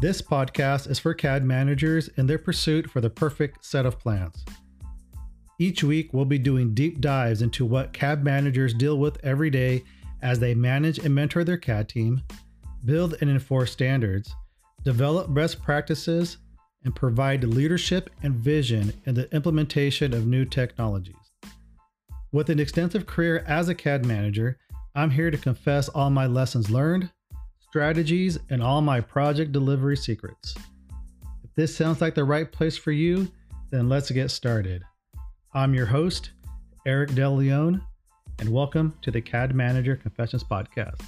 This podcast is for CAD managers in their pursuit for the perfect set of plans. Each week, we'll be doing deep dives into what CAD managers deal with every day as they manage and mentor their CAD team, build and enforce standards, develop best practices, and provide leadership and vision in the implementation of new technologies. With an extensive career as a CAD manager, I'm here to confess all my lessons learned, strategies, and all my project delivery secrets. If this sounds like the right place for you, then let's get started. I'm your host, Eric DeLeon, and welcome to the CAD Manager Confessions Podcast.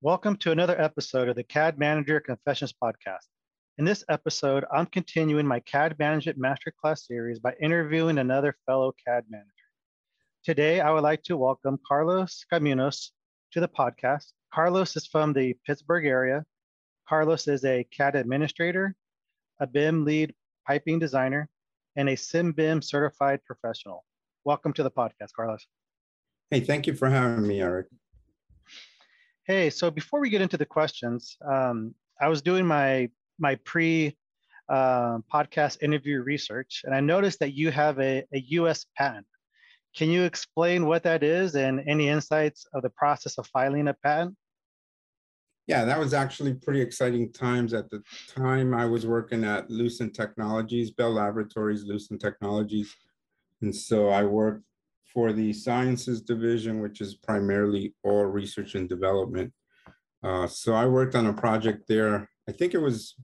Welcome to another episode of the CAD Manager Confessions Podcast. In this episode, I'm continuing my CAD Management Masterclass series by interviewing another fellow CAD manager. Today, I would like to welcome Carlos Caminos to the podcast. Carlos is from the Pittsburgh area. Carlos is a CAD administrator, a BIM lead piping designer, and a CM-BIM certified professional. Welcome to the podcast, Carlos. Hey, thank you for having me, Eric. Hey, so before we get into the questions, um, I was doing my my pre uh, podcast interview research, and I noticed that you have a, a U.S. patent. Can you explain what that is and any insights of the process of filing a patent? Yeah, that was actually pretty exciting times. At the time, I was working at Lucent Technologies, Bell Laboratories, Lucent Technologies. And so I worked for the sciences division, which is primarily all research and development. Uh, so I worked on a project there. I think it was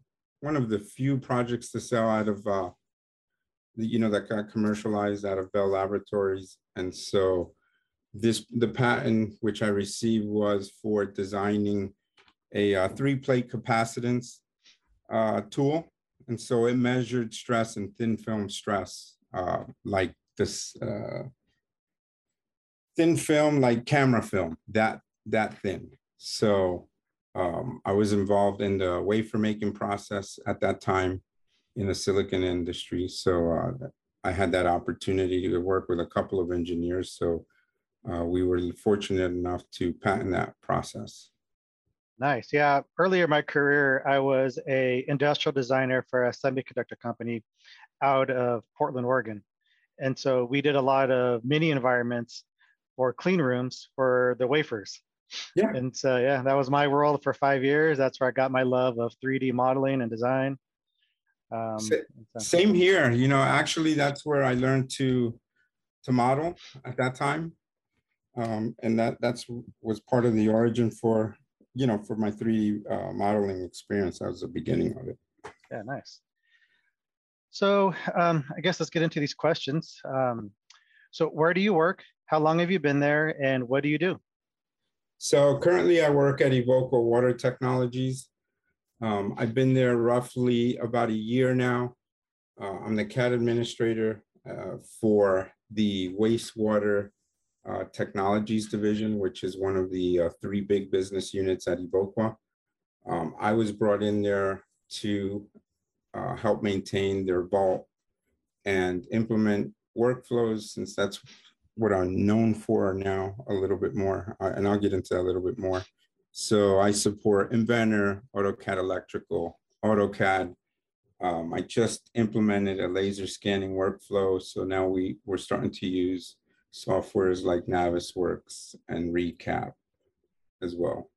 one of the few projects to sell out of, uh, you know, that got commercialized out of Bell Laboratories. And so this, the patent which I received was for designing a uh, three plate capacitance uh, tool. And so it measured stress and thin film stress, uh, like this uh, thin film, like camera film, that, that thin. So um, I was involved in the wafer making process at that time in the silicon industry. So uh, I had that opportunity to work with a couple of engineers. So uh, we were fortunate enough to patent that process. Nice. Yeah. Earlier in my career, I was a industrial designer for a semiconductor company out of Portland, Oregon. And so we did a lot of mini environments or clean rooms for the wafers. Yeah. And so yeah, that was my world for five years. That's where I got my love of 3D modeling and design. Um, same here. You know, actually, that's where I learned to to model at that time, um, and that that's was part of the origin for you know, for my 3D uh, modeling experience, that was the beginning of it. Yeah, nice. So um, I guess let's get into these questions. Um, so where do you work? How long have you been there and what do you do? So currently I work at Evoqua Water Technologies. Um, I've been there roughly about a year now. Uh, I'm the CAD administrator uh, for the wastewater uh, Technologies Division, which is one of the uh, three big business units at Evoqua. Um, I was brought in there to uh, help maintain their vault and implement workflows, since that's what I'm known for now a little bit more, uh, and I'll get into that a little bit more. So I support Inventor, AutoCAD Electrical, AutoCAD. Um, I just implemented a laser scanning workflow, so now we, we're starting to use softwares like Navisworks and ReCap as well.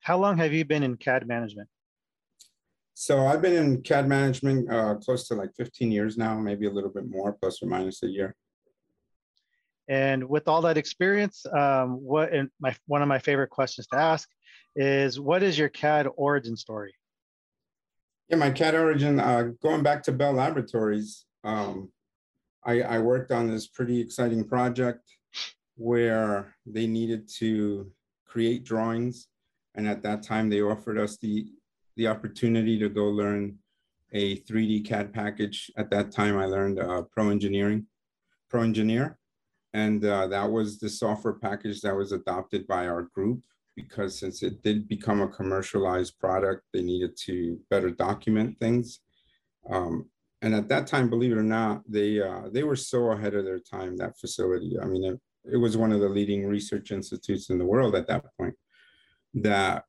How long have you been in CAD management? So I've been in CAD management uh, close to like 15 years now, maybe a little bit more, plus or minus a year. And with all that experience, um, what and my one of my favorite questions to ask is, what is your CAD origin story? Yeah, my CAD origin, uh, going back to Bell Laboratories, um, I, I worked on this pretty exciting project where they needed to create drawings. And at that time, they offered us the, the opportunity to go learn a 3D CAD package. At that time, I learned uh, Pro Engineering, Pro Engineer. And uh, that was the software package that was adopted by our group because since it did become a commercialized product, they needed to better document things. Um, and at that time, believe it or not, they uh, they were so ahead of their time. That facility. I mean, it, it was one of the leading research institutes in the world at that point, that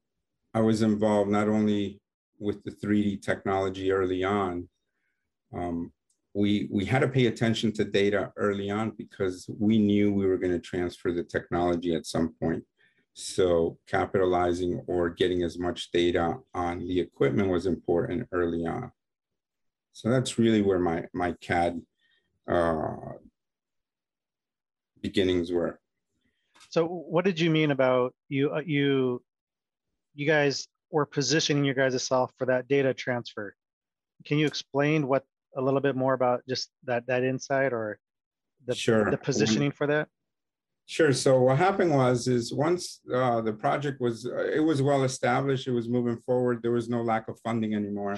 I was involved not only with the 3D technology early on, um, we, we had to pay attention to data early on because we knew we were going to transfer the technology at some point. So capitalizing or getting as much data on the equipment was important early on. So that's really where my, my CAD uh, beginnings were. So what did you mean about you, uh, you, you guys were positioning your guys' self for that data transfer? Can you explain what a little bit more about just that, that insight or the, sure. the positioning for that? Sure. So what happened was, is once uh, the project was, uh, it was well established, it was moving forward. There was no lack of funding anymore.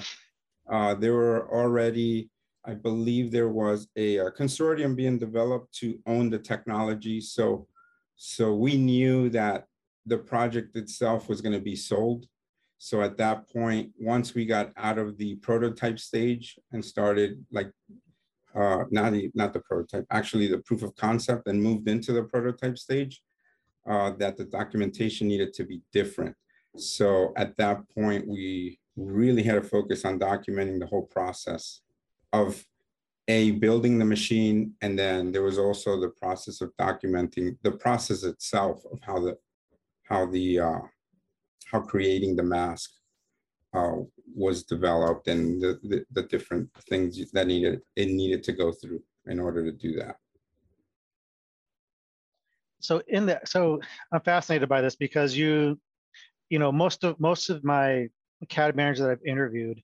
Uh, there were already, I believe, there was a, a, consortium being developed to own the technology. So, so we knew that the project itself was going to be sold. So at that point, once we got out of the prototype stage and started like uh, not the not the prototype, actually the proof of concept, and moved into the prototype stage, uh, that the documentation needed to be different. So at that point, we really had to focus on documenting the whole process of a building the machine, and then there was also the process of documenting the process itself of how the how the uh, how creating the mask uh, was developed and the, the, the different things that needed it needed to go through in order to do that. So in that, so I'm fascinated by this because you, you know, most of most of my CAD managers that I've interviewed,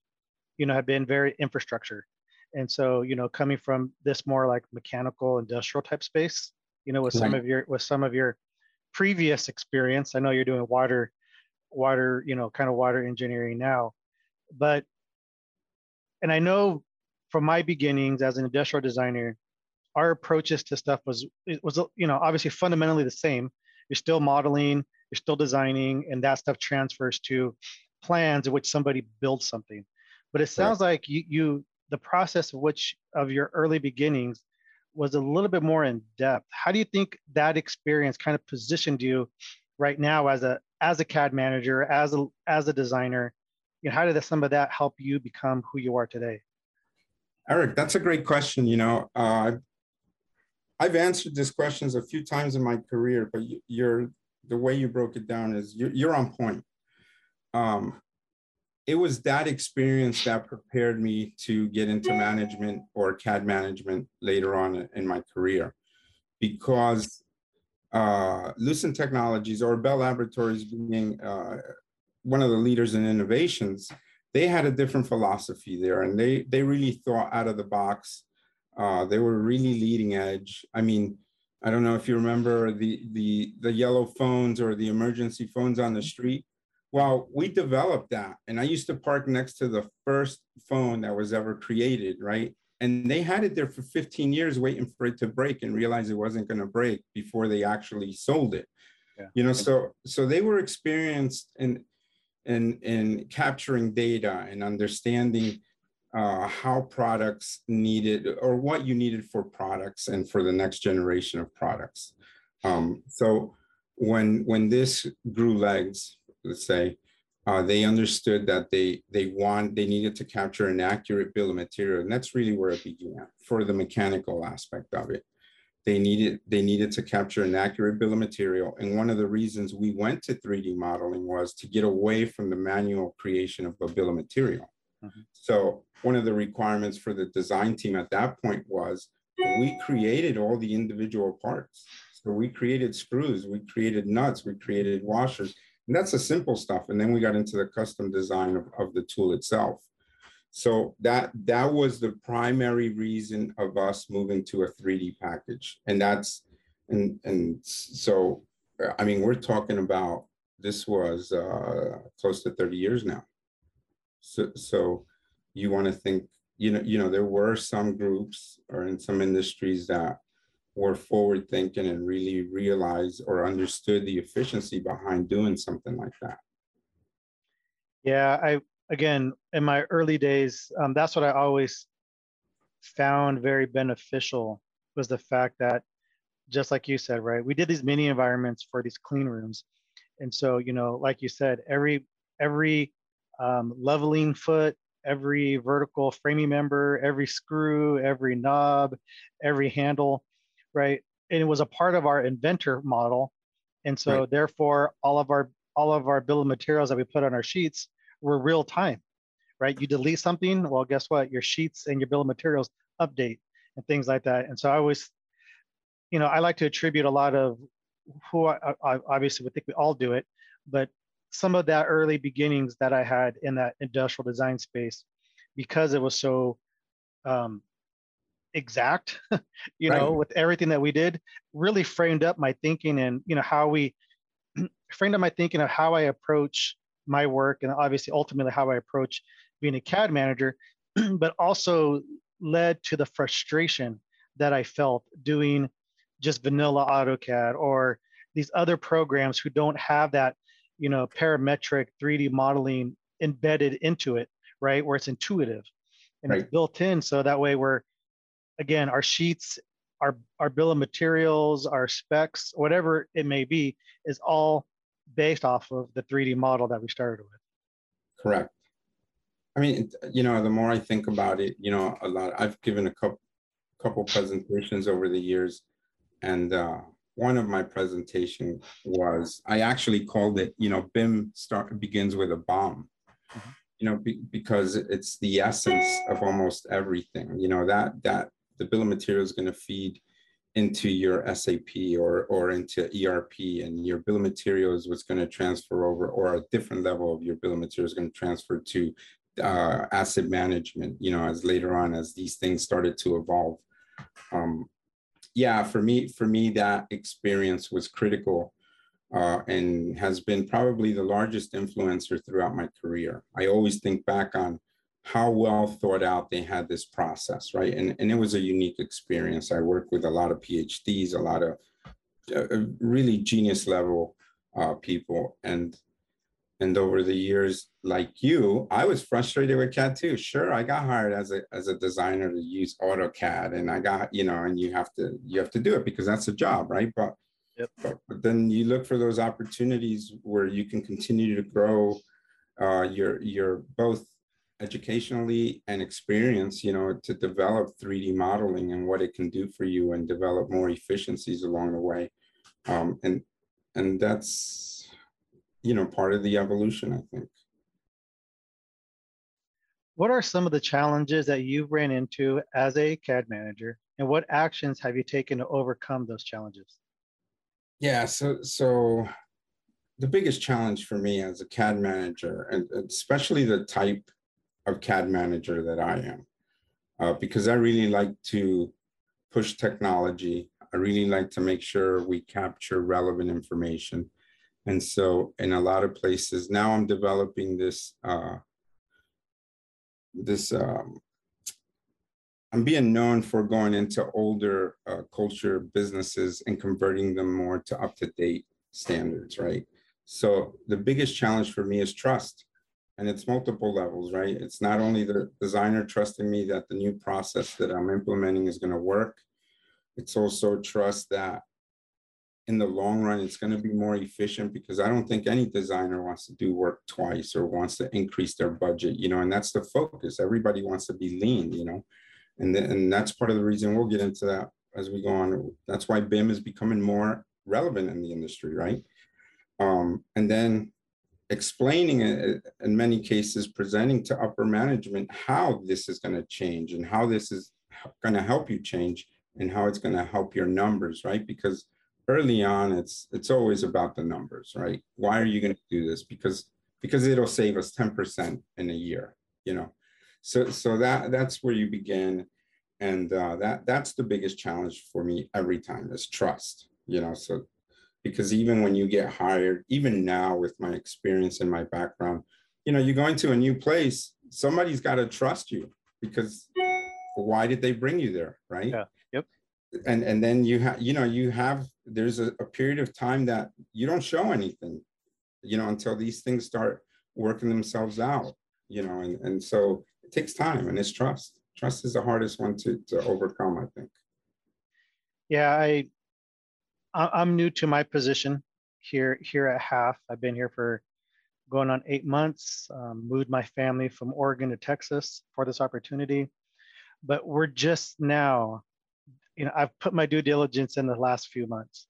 you know, have been very infrastructure, and so you know, coming from this more like mechanical industrial type space, you know, with right. some of your with some of your previous experience, I know you're doing water, water, you know, kind of water engineering now. But and i know from my beginnings as an industrial designer our approaches to stuff was it was you know obviously fundamentally the same. You're still modeling you're still designing and that stuff transfers to plans in which somebody builds something. But it sounds right. like you, you the process of which of your early beginnings was a little bit more in depth. How do you think that experience kind of positioned you right now as a as a cad manager as a as a designer you know, how did some of that help you become who you are today? Eric, that's a great question. You know, uh, I've answered these questions a few times in my career, but you're the way you broke it down is you're, on point. Um, it was that experience that prepared me to get into management or CAD management later on in my career, because uh, Lucent Technologies or Bell Laboratories being uh, one of the leaders in innovations, they had a different philosophy there, and they they really thought out of the box. Uh, they were really leading edge. I mean, I don't know if you remember the the the yellow phones or the emergency phones on the street. Well, we developed that, and I used to park next to the first phone that was ever created, right? And they had it there for 15 years waiting for it to break and realized it wasn't going to break before they actually sold it. Yeah. You know, so so they were experienced in in, in capturing data and understanding uh, how products needed or what you needed for products and for the next generation of products. Um, so when when this grew legs, let's say, uh, they understood that they they want they needed to capture an accurate bill of material, and that's really where it began for the mechanical aspect of it. They needed they needed to capture an accurate bill of material and one of the reasons we went to 3d modeling was to get away from the manual creation of a bill of material. Mm-hmm. so one of the requirements for the design team at that point was we created all the individual parts. So we created screws we created nuts we created washers and that's the simple stuff and then we got into the custom design of, of the tool itself so that that was the primary reason of us moving to a 3D package. And that's and and so I mean we're talking about this was uh, close to 30 years now. So so you want to think you know you know there were some groups or in some industries that were forward thinking and really realized or understood the efficiency behind doing something like that. Yeah, I again, in my early days, um, that's what I always found very beneficial was the fact that just like you said, right? We did these mini environments for these clean rooms. And so, you know, like you said, every every um, leveling foot, every vertical framing member, every screw, every knob, every handle, right? And it was a part of our inventor model. And so right. therefore all of our all of our bill of materials that we put on our sheets were real time, right? You delete something, well, guess what? Your sheets and your bill of materials update and things like that. And so I always, you know, I like to attribute a lot of who I, I obviously would think we all do it, but some of that early beginnings that I had in that industrial design space, because it was so um, exact, you right. know, with everything that we did, really framed up my thinking and you know how we framed up my thinking of how I approach my work and obviously ultimately how I approach being a CAD manager, but also led to the frustration that I felt doing just vanilla AutoCAD or these other programs who don't have that, you know, parametric 3D modeling embedded into it, right? Where it's intuitive and right. it's built in. So that way we're, again, our sheets, our, our bill of materials, our specs, whatever it may be, is all based off of the 3D model that we started with. Correct. I mean, you know, the more I think about it, you know, a lot, I've given a couple, couple presentations over the years and uh, one of my presentation was, I actually called it, you know, BIM start begins with a BOM, mm-hmm. you know, be, because it's the essence of almost everything, you know, that, that the bill of material is going to feed into your SAP or, or into ERP and your bill of materials was going to transfer over or a different level of your bill of materials going to transfer to uh, asset management, you know, as later on as these things started to evolve. Um, yeah, for me, for me, that experience was critical uh, and has been probably the largest influencer throughout my career. I always think back on how well thought out they had this process, right? And, and it was a unique experience. I worked with a lot of PhDs, a lot of uh, really genius level uh, people. And and over the years, like you, I was frustrated with CAD too. Sure, I got hired as a as a designer to use AutoCAD, and I got you know, and you have to you have to do it because that's a job, right? But, yep. but, but then you look for those opportunities where you can continue to grow uh, your your both educationally and experience, you know, to develop 3D modeling and what it can do for you and develop more efficiencies along the way. Um, and and that's you know part of the evolution, I think. What are some of the challenges that you've ran into as a CAD manager, and what actions have you taken to overcome those challenges? Yeah, so so the biggest challenge for me as a CAD manager, and especially the type of CAD manager that I am, uh, because I really like to push technology. I really like to make sure we capture relevant information. And so in a lot of places, now I'm developing this uh, this um, I'm being known for going into older uh, culture businesses and converting them more to up to date standards, right? So the biggest challenge for me is trust. And it's multiple levels, right? It's not only the designer trusting me that the new process that I'm implementing is going to work, it's also trust that in the long run, it's going to be more efficient because I don't think any designer wants to do work twice or wants to increase their budget, you know, and that's the focus. Everybody wants to be lean, you know, and, and that's part of the reason we'll get into that as we go on. That's why BIM is becoming more relevant in the industry, right? Um, and then explaining it in many cases, presenting to upper management how this is going to change and how this is going to help you change and how it's going to help your numbers, right? Because early on, it's it's always about the numbers, right? Why are you going to do this? Because because it'll save us 10% in a year, you know. So so that that's where you begin. And uh, that that's the biggest challenge for me every time is trust, you know. So because even when you get hired, even now with my experience and my background, you know, you go into a new place, somebody's got to trust you because why did they bring you there, right? Yeah. Yep. And and then you have, you know, you have there's a, a period of time that you don't show anything, you know, until these things start working themselves out, you know, and, and so it takes time and it's trust. Trust is the hardest one to, to overcome, I think. Yeah, I I'm new to my position here here at Halff. I've been here for going on eight months. Um, moved my family from Oregon to Texas for this opportunity, but we're just now. You know, I've put my due diligence in the last few months,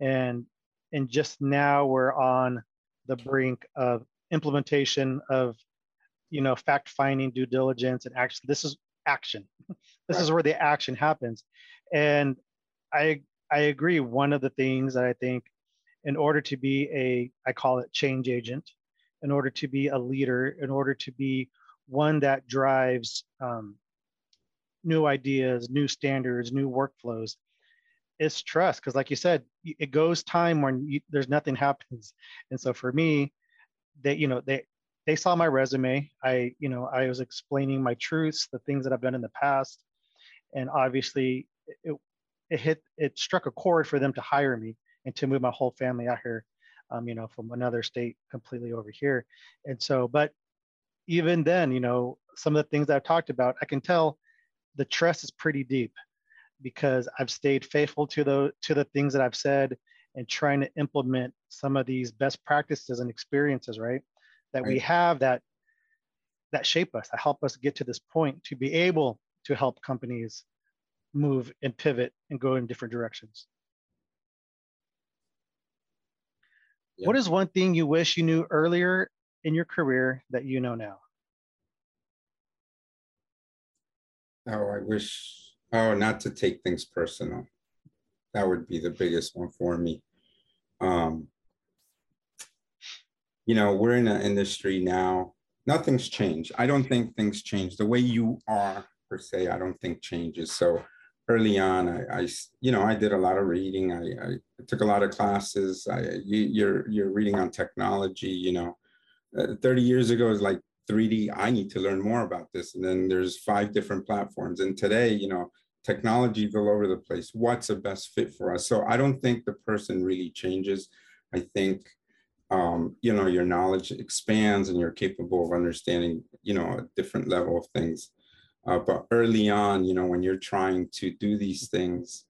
and and just now we're on the brink of implementation of you know fact finding due diligence and action this is action this right. is where the action happens and i i agree. One of the things that i think in order to be a i call it change agent in order to be a leader in order to be one that drives um, new ideas new standards new workflows is trust. Because like you said it goes time when you, there's nothing happens. And so for me they you know they they saw my resume. I you know i was explaining my truths the things that i've done in the past. And obviously it, it hit it struck a chord for them to hire me and to move my whole family out here um, you know from another state completely over here and so but even then you know some of the things i've talked about i can tell the trust is pretty deep because I've stayed faithful to the to the things that I've said and trying to implement some of these best practices and experiences, right? That right. we have that that shape us, that help us get to this point to be able to help companies move and pivot and go in different directions. Yeah. What is one thing you wish you knew earlier in your career that you know now? Oh, I wish Oh, not to take things personal. That would be the biggest one for me. Um, you know, we're in an industry now, nothing's changed. I don't think things change. The way you are, per se, I don't think changes. So early on, I, I you know, I did a lot of reading. I, I took a lot of classes. I, you, you're, you're reading on technology, you know, uh, 30 years ago is like 3D. I need to learn more about this. And then there's five different platforms. And today, you know, technology is all over the place. What's the best fit for us? So I don't think the person really changes. I think um, you know your knowledge expands and you're capable of understanding you know a different level of things. Uh, but early on, you know, when you're trying to do these things,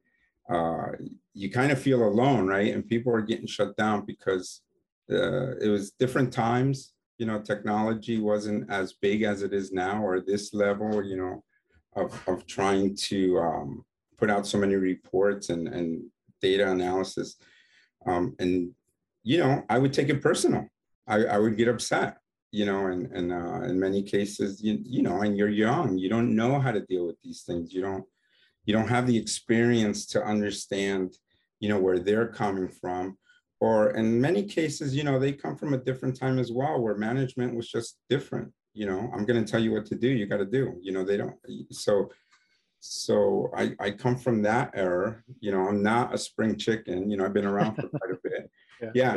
uh, you kind of feel alone, right? And people are getting shut down because uh, it was different times. You know, technology wasn't as big as it is now, or this level. You know, of, of trying to um, put out so many reports and, and data analysis. Um, and, you know, I would take it personal. I, I would get upset, you know, and, and uh, in many cases, you, you know, and you're young, you don't know how to deal with these things. You don't, you don't have the experience to understand, you know, where they're coming from. Or in many cases, you know, they come from a different time as well, where management was just different you know i'm going to tell you what to do you got to do you know they don't so so I, I come from that era you know i'm not a spring chicken you know i've been around for quite a bit yeah. yeah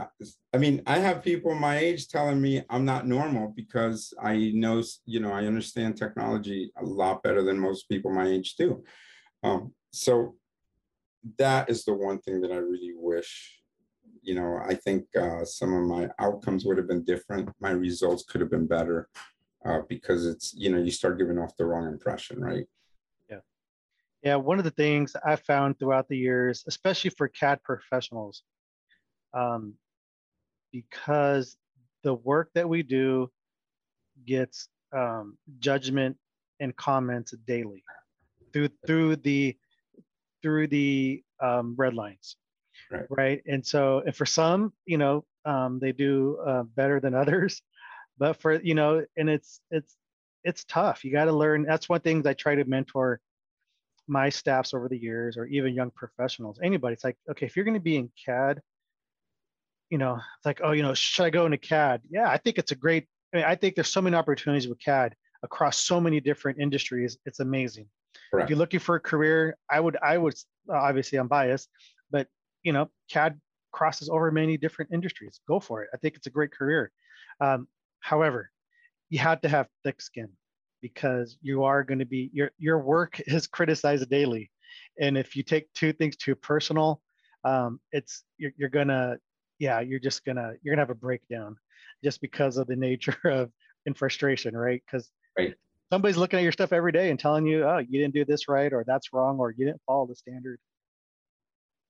i mean i have people my age telling me i'm not normal because i know you know i understand technology a lot better than most people my age do um, so that is the one thing that i really wish you know i think uh, some of my outcomes would have been different my results could have been better uh, because it's you know you start giving off the wrong impression, right? Yeah, yeah. One of the things I found throughout the years, especially for CAD professionals, um, because the work that we do gets um, judgment and comments daily through through the through the um, red lines. Right. right? And so and for some you know um, they do uh, better than others but for you know and it's it's it's tough. You got to learn that's one thing i try to mentor my staffs over the years or even young professionals anybody. It's like okay if you're going to be in cad you know it's like oh you know should i go into cad yeah i think it's a great i mean i think there's so many opportunities with cad across so many different industries it's amazing. Correct. if you're looking for a career i would i would obviously i'm biased but you know cad crosses over many different industries. Go for it. I think it's a great career. Um, However, you have to have thick skin because you are going to be your your work is criticized daily, and if you take two things too personal, um, it's you're, you're gonna yeah you're just gonna you're gonna have a breakdown just because of the nature of in frustration, right? Because right. somebody's looking at your stuff every day and telling you, oh, you didn't do this right, or that's wrong, or you didn't follow the standard.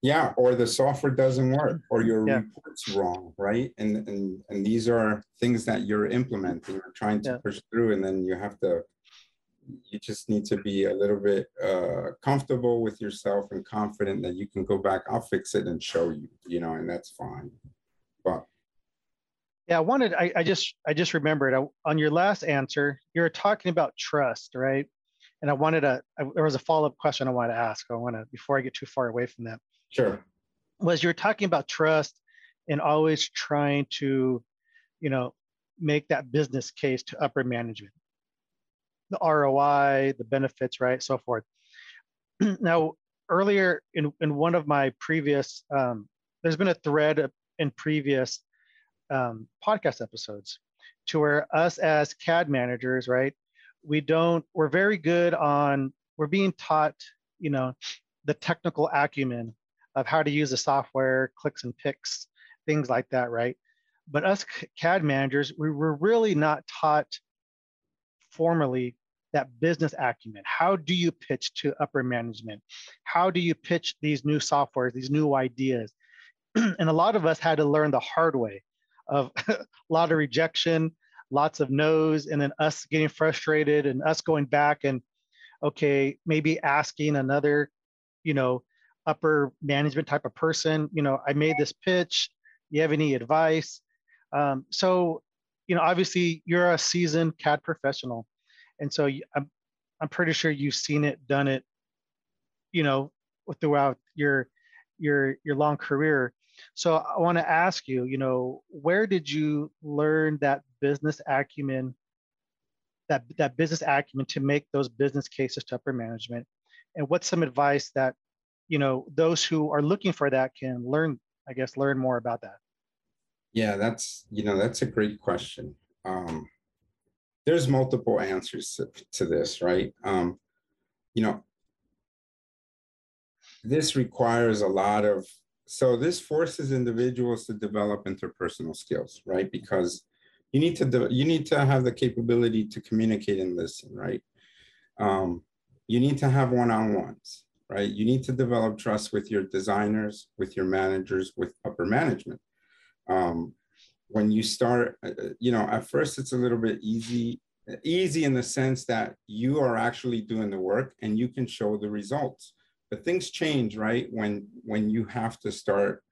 yeah or the software doesn't work or your yeah. report's wrong right and and and these are things that you're implementing or trying to yeah. push through and then you have to you just need to be a little bit uh, comfortable with yourself and confident that you can go back. I'll fix it and show you you know and that's fine. But yeah i wanted i, I just i just remembered I, on your last answer you were talking about trust right? And i wanted to I, there was a follow-up question i wanted to ask. I want to before i get too far away from that. Sure. Was you're talking about trust and always trying to you know make that business case to upper management the ROI, the benefits, right, so forth. now, earlier in, in one of my previous, um, there's been a thread in previous um, podcast episodes to where us as CAD managers, right, we don't, we're very good on, we're being taught, you know, the technical acumen of how to use the software, clicks and picks, things like that, right? But us CAD managers, we were really not taught formally that business acumen. How do you pitch to upper management? How do you pitch these new softwares, these new ideas? and a lot of us had to learn the hard way of a lot of rejection, lots of no's, and then us getting frustrated and us going back and okay, maybe asking another, you know, upper management type of person, you know, I made this pitch. You have any advice? Um, so, you know, obviously you're a seasoned CAD professional. And so I'm, I'm pretty sure you've seen it, done it, you know, throughout your, your, your long career. So I want to ask you, you know, where did you learn that business acumen, that, that business acumen to make those business cases to upper management? And what's some advice that, you know, those who are looking for that can learn, I guess, learn more about that? Yeah, that's, you know, that's a great question. Um, there's multiple answers to, to this, right? Um, you know, this requires a lot of, so this forces individuals to develop interpersonal skills, right? Because you need to, you need to have the capability to communicate and listen, right? Um, you need to have one-on-ones, right? You need to develop trust with your designers, with your managers, with upper management. Um, when you start, uh, uh, you know, at first it's a little bit easy, easy in the sense that you are actually doing the work and you can show the results. But things change, right? When when you have to start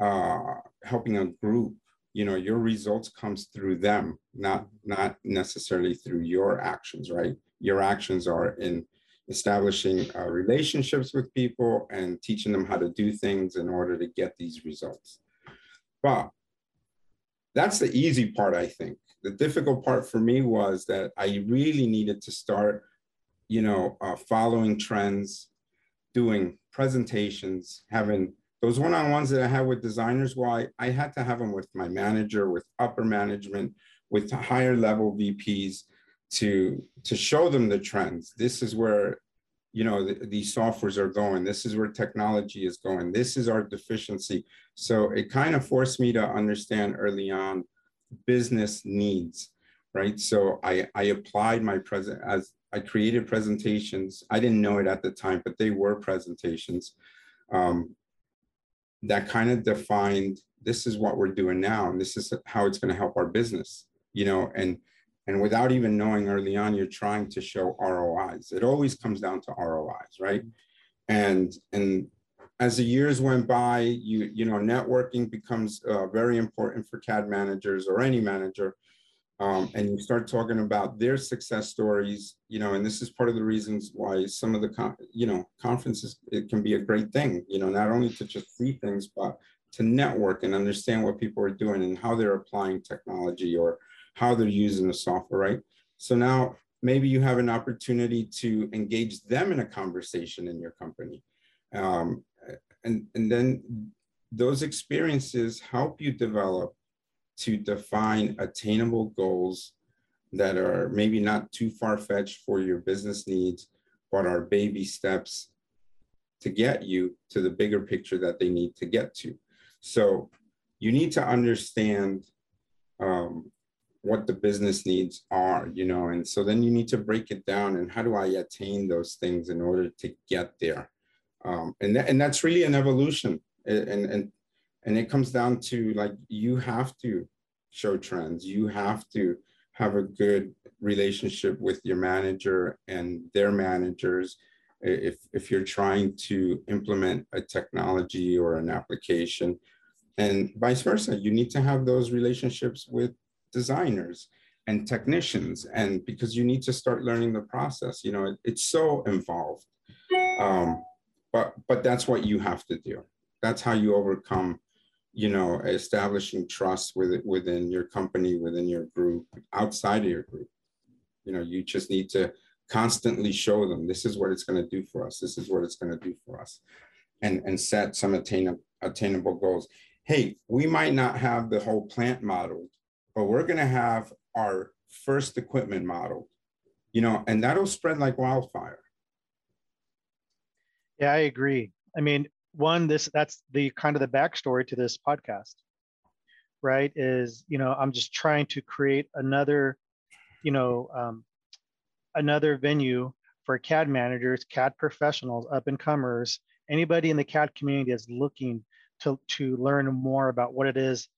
uh, helping a group, you know, your results comes through them, not not necessarily through your actions, right? Your actions are in establishing uh, relationships with people and teaching them how to do things in order to get these results. But that's the easy part, I think. The difficult part for me was that I really needed to start, you know, uh, following trends, doing presentations, having those one-on-ones that I had with designers. Why I, I had to have them with my manager, with upper management, with higher level VPs to to show them the trends. This is where you know, the, these softwares are going. This is where technology is going. This is our deficiency. So it kind of forced me to understand early on business needs, right? So I, I applied my present as I created presentations. I didn't know it at the time, but they were presentations um, that kind of defined this is what we're doing now, and this is how it's going to help our business, you know, and and without even knowing early on, you're trying to show ROIs. It always comes down to ROIs, right? And and as the years went by, you you know networking becomes uh, very important for CAD managers or any manager, um, and you start talking about their success stories. You know, and this is part of the reasons why some of the you know conferences it can be a great thing. You know, not only to just see things, but to network and understand what people are doing and how they're applying technology or how they're using the software, right? So now maybe you have an opportunity to engage them in a conversation in your company. Um, and, and then those experiences help you develop to define attainable goals that are maybe not too far-fetched for your business needs, but are baby steps to get you to the bigger picture that they need to get to. So you need to understand um, what the business needs are, you know, and so then you need to break it down and how do I attain those things in order to get there? Um, and, and that's really an evolution. And, and, and it comes down to like, you have to show trends. You have to have a good relationship with your manager and their managers if, if you're trying to implement a technology or an application and vice versa you need to have those relationships with designers and technicians and because you need to start learning the process you know it, it's so involved. Um, but but that's what you have to do. That's how you overcome you know establishing trust with within your company within your group outside of your group. You know you just need to constantly show them this is what it's going to do for us. This is what it's going to do for us. And and set some attainable attainable goals. Hey we might not have the whole plant modeled but we're going to have our first equipment model, you know and that'll spread like wildfire. Yeah i agree. I mean one this that's the kind of the backstory to this podcast right is you know i'm just trying to create another you know um, another venue for cad managers cad professionals up and comers anybody in the cad community is looking to to learn more about what it is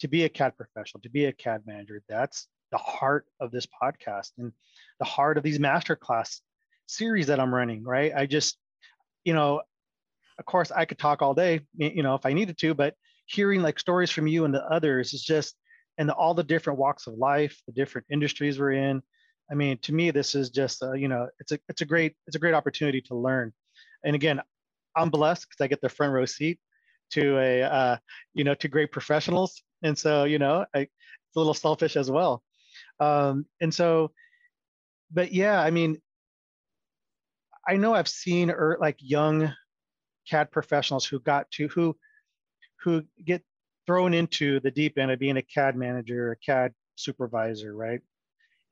to be a cad professional to be a cad manager that's the heart of this podcast and the heart of these masterclass series that i'm running right? I just you know of course i could talk all day you know if i needed to but hearing like stories from you and the others is just and the, all the different walks of life the different industries we're in i mean to me this is just uh, you know it's a it's a great it's a great opportunity to learn. And again i'm blessed because i get the front row seat to a uh, you know to great professionals and so you know I, it's a little selfish as well um, and so but yeah i mean i know i've seen er, like young CAD professionals who got to who who get thrown into the deep end of being a CAD manager, a CAD supervisor, right?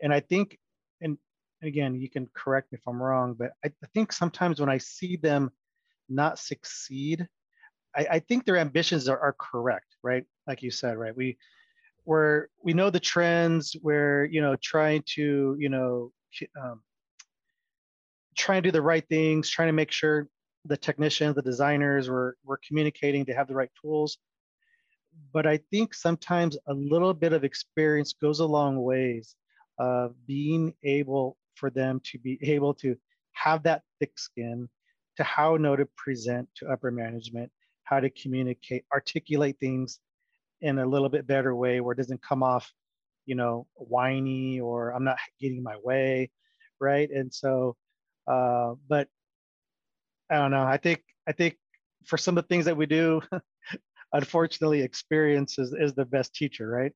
And I think, and again, you can correct me if I'm wrong, but I, I think sometimes when I see them not succeed, I, I think their ambitions are, are correct, right? Like you said, right? We we're we know the trends, we're you know trying to you know um, trying to do the right things, trying to make sure the technicians, the designers were, were communicating to have the right tools. But I think sometimes a little bit of experience goes a long ways of being able for them to be able to have that thick skin to how know to present to upper management, how to communicate, articulate things in a little bit better way where it doesn't come off, you know, whiny or I'm not getting my way, right? And so, uh, but I don't know. I think I think for some of the things that we do, unfortunately, experience is, is the best teacher, right?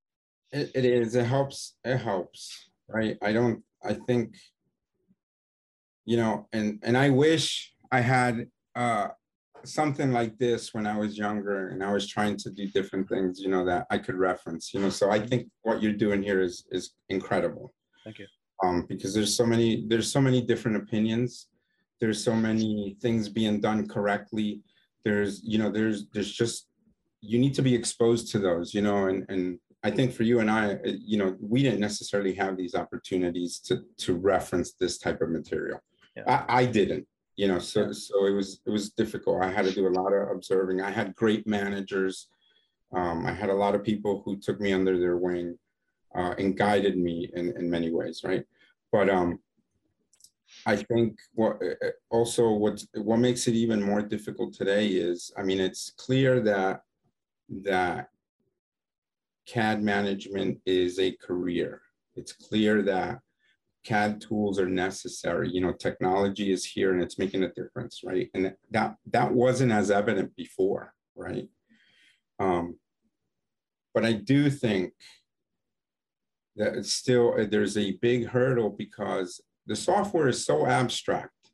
It, it is. It helps. It helps, right? I don't. I think, you know, and and I wish I had uh, something like this when I was younger and I was trying to do different things, you know, that I could reference, you know. So I think what you're doing here is is incredible. Thank you. Um, because there's so many there's so many different opinions there's so many things being done correctly there's you know there's there's just you need to be exposed to those you know and and i think for you and i you know we didn't necessarily have these opportunities to to reference this type of material yeah. I, I didn't you know so so it was it was difficult. I had to do a lot of observing. I had great managers. Um, i had a lot of people who took me under their wing uh, and guided me in in many ways right? But um I think what uh, uh, also what what makes it even more difficult today is, I mean, it's clear that that CAD management is a career. It's clear that CAD tools are necessary. You know, technology is here and it's making a difference, right? And that that wasn't as evident before, right? Um, but I do think that it's still there's a big hurdle because the software is so abstract.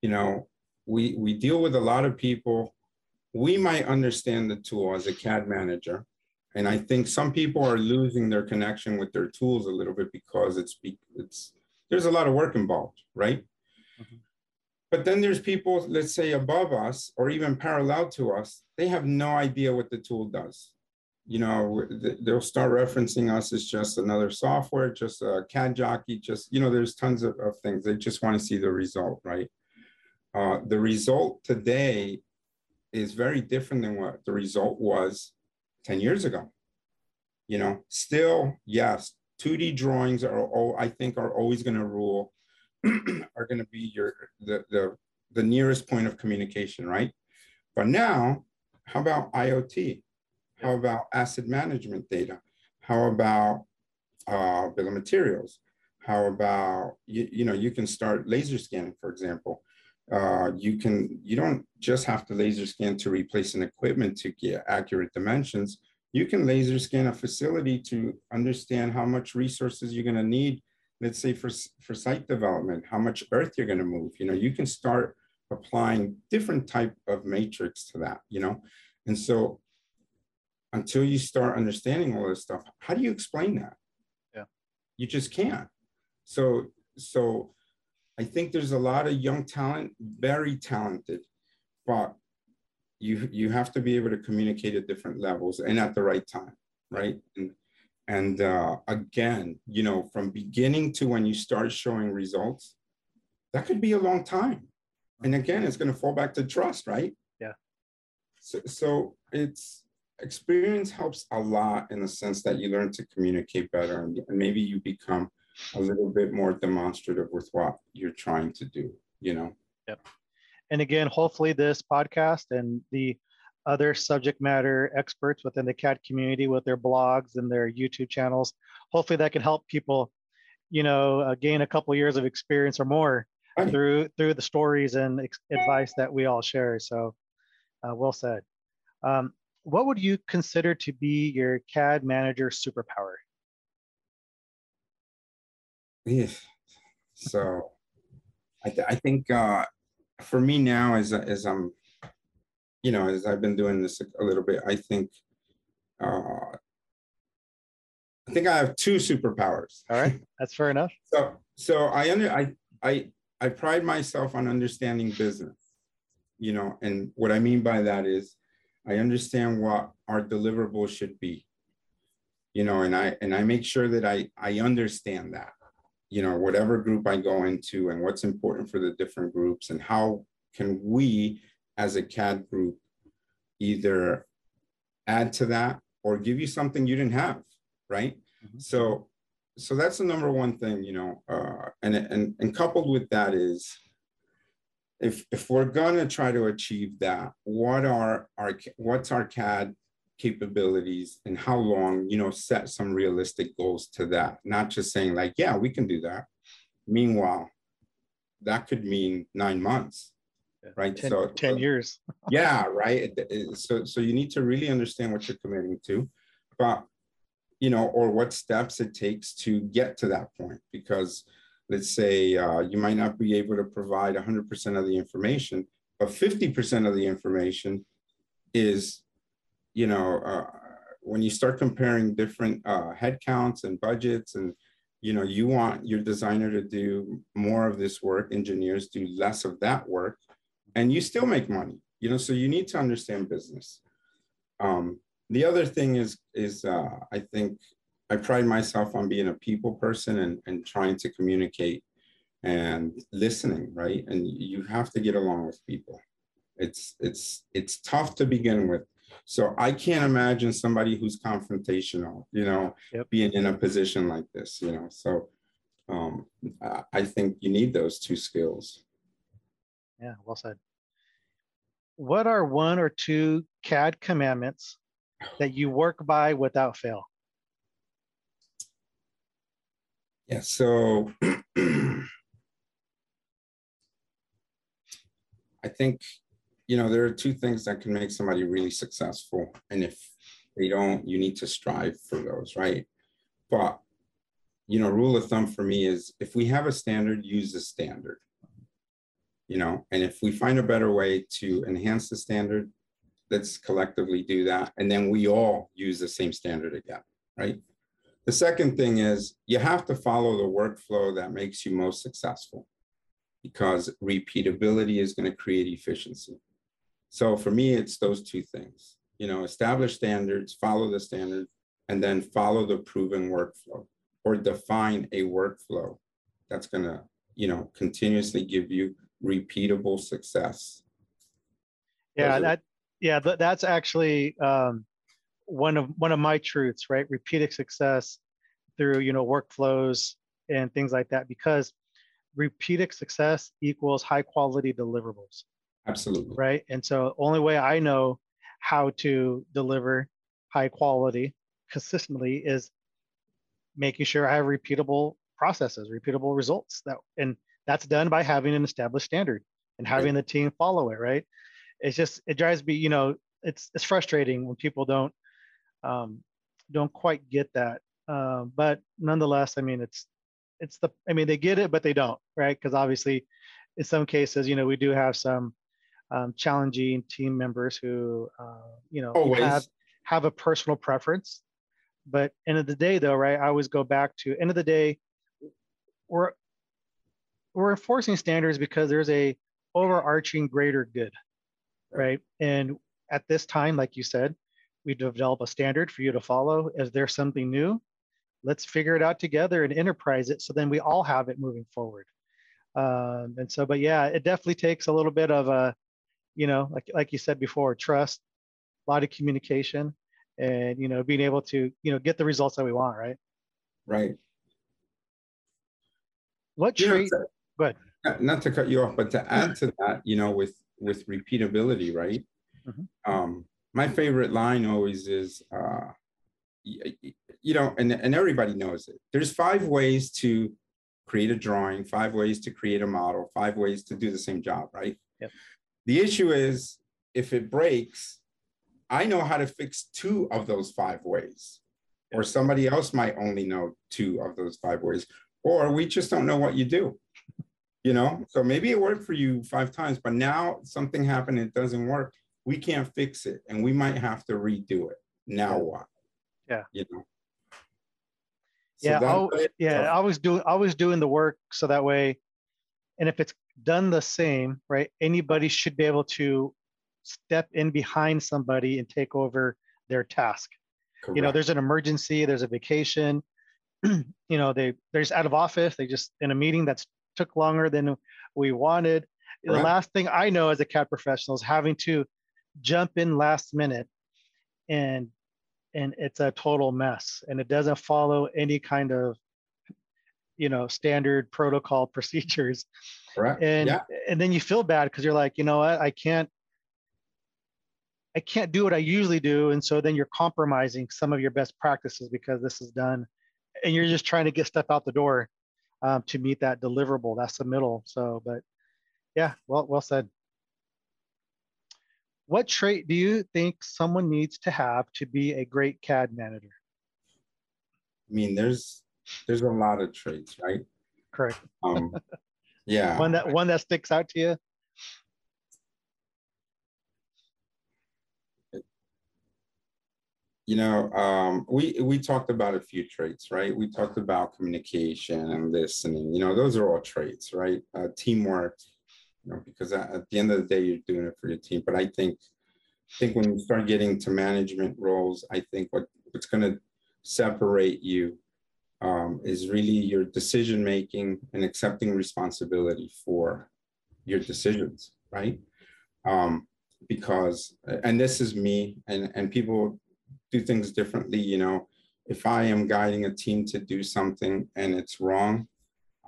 You know, we we deal with a lot of people. We might understand the tool as a CAD manager, and I think some people are losing their connection with their tools a little bit because it's it's there's a lot of work involved, right? Mm-hmm. But then there's people, let's say above us or even parallel to us, they have no idea what the tool does you know, they'll start referencing us as just another software, just a CAD jockey, just, you know, there's tons of, of things. They just want to see the result, right? uh, the result today is very different than what the result was 10 years ago. You know, still, yes, 2D drawings are, all, I think, are always going to rule, are going to be your the, the the nearest point of communication, right? But now, how about IoT? How about asset management data? How about uh, bill of materials? How about you, you know you can start laser scanning, for example. Uh, you can you don't just have to laser scan to replace an equipment to get accurate dimensions. You can laser scan a facility to understand how much resources you're going to need. Let's say for for site development, how much earth you're going to move. You know, you can start applying different type of matrix to that. You know, and so until you start understanding all this stuff, how do you explain that? Yeah, you just can't. So so I think there's a lot of young talent, very talented, but you you have to be able to communicate at different levels and at the right time, right? And and uh, again, you know, from beginning to when you start showing results, that could be a long time. And again, it's going to fall back to trust, right? Yeah. So, so it's experience helps a lot in the sense that you learn to communicate better and, and maybe you become a little bit more demonstrative with what you're trying to do, you know? Yep. And again, hopefully this podcast and the other subject matter experts within the CAD community with their blogs and their YouTube channels, hopefully that can help people, you know, uh, gain a couple years of experience or more right. through through the stories and ex- advice that we all share. So, uh, well said. Um, what would you consider to be your CAD manager superpower? Yeah. So I, th- I think uh, for me now, as, as I'm, you know, as I've been doing this a little bit, I think, uh, I think I have two superpowers. All right, that's fair enough. So, so I under I I I pride myself on understanding business, you know, and what I mean by that is I understand what our deliverables should be, you know, and I and I make sure that I I understand that you know, whatever group I go into and what's important for the different groups and how can we as a CAD group either add to that or give you something you didn't have, right? Mm-hmm. So so that's the number one thing, you know, uh, and, and and coupled with that is if if we're gonna try to achieve that, what are our what's our CAD capabilities and how long, you know, set some realistic goals to that, not just saying like, yeah, we can do that. Meanwhile, that could mean nine months, right? 10, so 10 years. yeah, right. So, so you need to really understand what you're committing to, but, you know, or what steps it takes to get to that point. Because let's say uh, you might not be able to provide 100% of the information, but 50% of the information is you know, uh, when you start comparing different uh, headcounts and budgets and, you know, you want your designer to do more of this work, engineers do less of that work, and you still make money, you know, so you need to understand business. Um, the other thing is, is uh, I think I pride myself on being a people person and, and trying to communicate and listening, right? And you have to get along with people. It's it's it's tough to begin with so I can't imagine somebody who's confrontational, you know, yep. being in a position like this, you know. So um, I think you need those two skills. Yeah, well said. What are one or two CAD commandments that you work by without fail? Yeah, so I think you know, there are two things that can make somebody really successful. And if they don't, you need to strive for those, right? But, you know, rule of thumb for me is if we have a standard, use the standard. You know, and if we find a better way to enhance the standard, let's collectively do that. And then we all use the same standard again, right? The second thing is you have to follow the workflow that makes you most successful because repeatability is going to create efficiency. So for me, it's those two things, you know, establish standards, follow the standards, and then follow the proven workflow or define a workflow that's going to, you know, continuously give you repeatable success. Yeah, that yeah, th- that's actually um, one of one of my truths, right? Repeated success through you know workflows and things like that, because repeated success equals high quality deliverables. Absolutely. Right. And so only way I know how to deliver high quality consistently is making sure I have repeatable processes, repeatable results that and that's done by having an established standard and having right. the team follow it, right? It's just it drives me, you know, it's it's frustrating when people don't um, don't quite get that. Uh, but nonetheless, I mean, it's it's the I mean they get it, but they don't, right? Because obviously, in some cases, you know, we do have some um, challenging team members who, uh, you know, Always. have have a personal preference. But end of the day, though, right? I always go back to end of the day, we're we're enforcing standards because there's a overarching greater good, right? And at this time, like you said, we develop a standard for you to follow. Is there something new? Let's figure it out together and enterprise it so then we all have it moving forward. Um, and so, but yeah, it definitely takes a little bit of a, you know, like like you said before, trust, a lot of communication, and you know, being able to you know get the results that we want, right? Right. What trait? You know, go ahead. Not to cut you off, but to add to that, you know, with with repeatability, right? Mm-hmm. Um, my favorite line always is, uh, you know, and, and everybody knows it. There's five ways to create a drawing, five ways to create a model, five ways to do the same job, right? Yep. The issue is if it breaks, I know how to fix two of those five ways, or somebody else might only know two of those five ways, or we just don't know what you do. You know, so maybe it worked for you five times, but now something happened, it doesn't work we can't fix it and we might have to redo it. Now what? Yeah. You know. So yeah, I'll, yeah, I was doing I was doing the work so that way, and if it's done the same, right? Anybody should be able to step in behind somebody and take over their task. Correct. You know, there's an emergency, there's a vacation, you know, they they're just out of office, they just in a meeting that's took longer than we wanted. The last thing I know as a CAD professional is having to jump in last minute and and it's a total mess and it doesn't follow any kind of you know standard protocol procedures Correct. and yeah. and then you feel bad because you're like you know what i can't i can't do what i usually do and so then you're compromising some of your best practices because this is done and you're just trying to get stuff out the door um, to meet that deliverable that's the middle so but yeah well well said what trait do you think someone needs to have to be a great CAD manager? I mean, there's there's a lot of traits, right? Correct. Um, yeah. one that one that sticks out to you. You know, um, we we talked about a few traits, right? We talked about communication and listening. You know, those are all traits, right? Uh, teamwork, you know, because at the end of the day, you're doing it for your team. But I think, I think when you start getting to management roles, I think what what's going to separate you um, is really your decision making and accepting responsibility for your decisions, right? Um, because, and this is me, and and people do things differently. You know, if I am guiding a team to do something and it's wrong,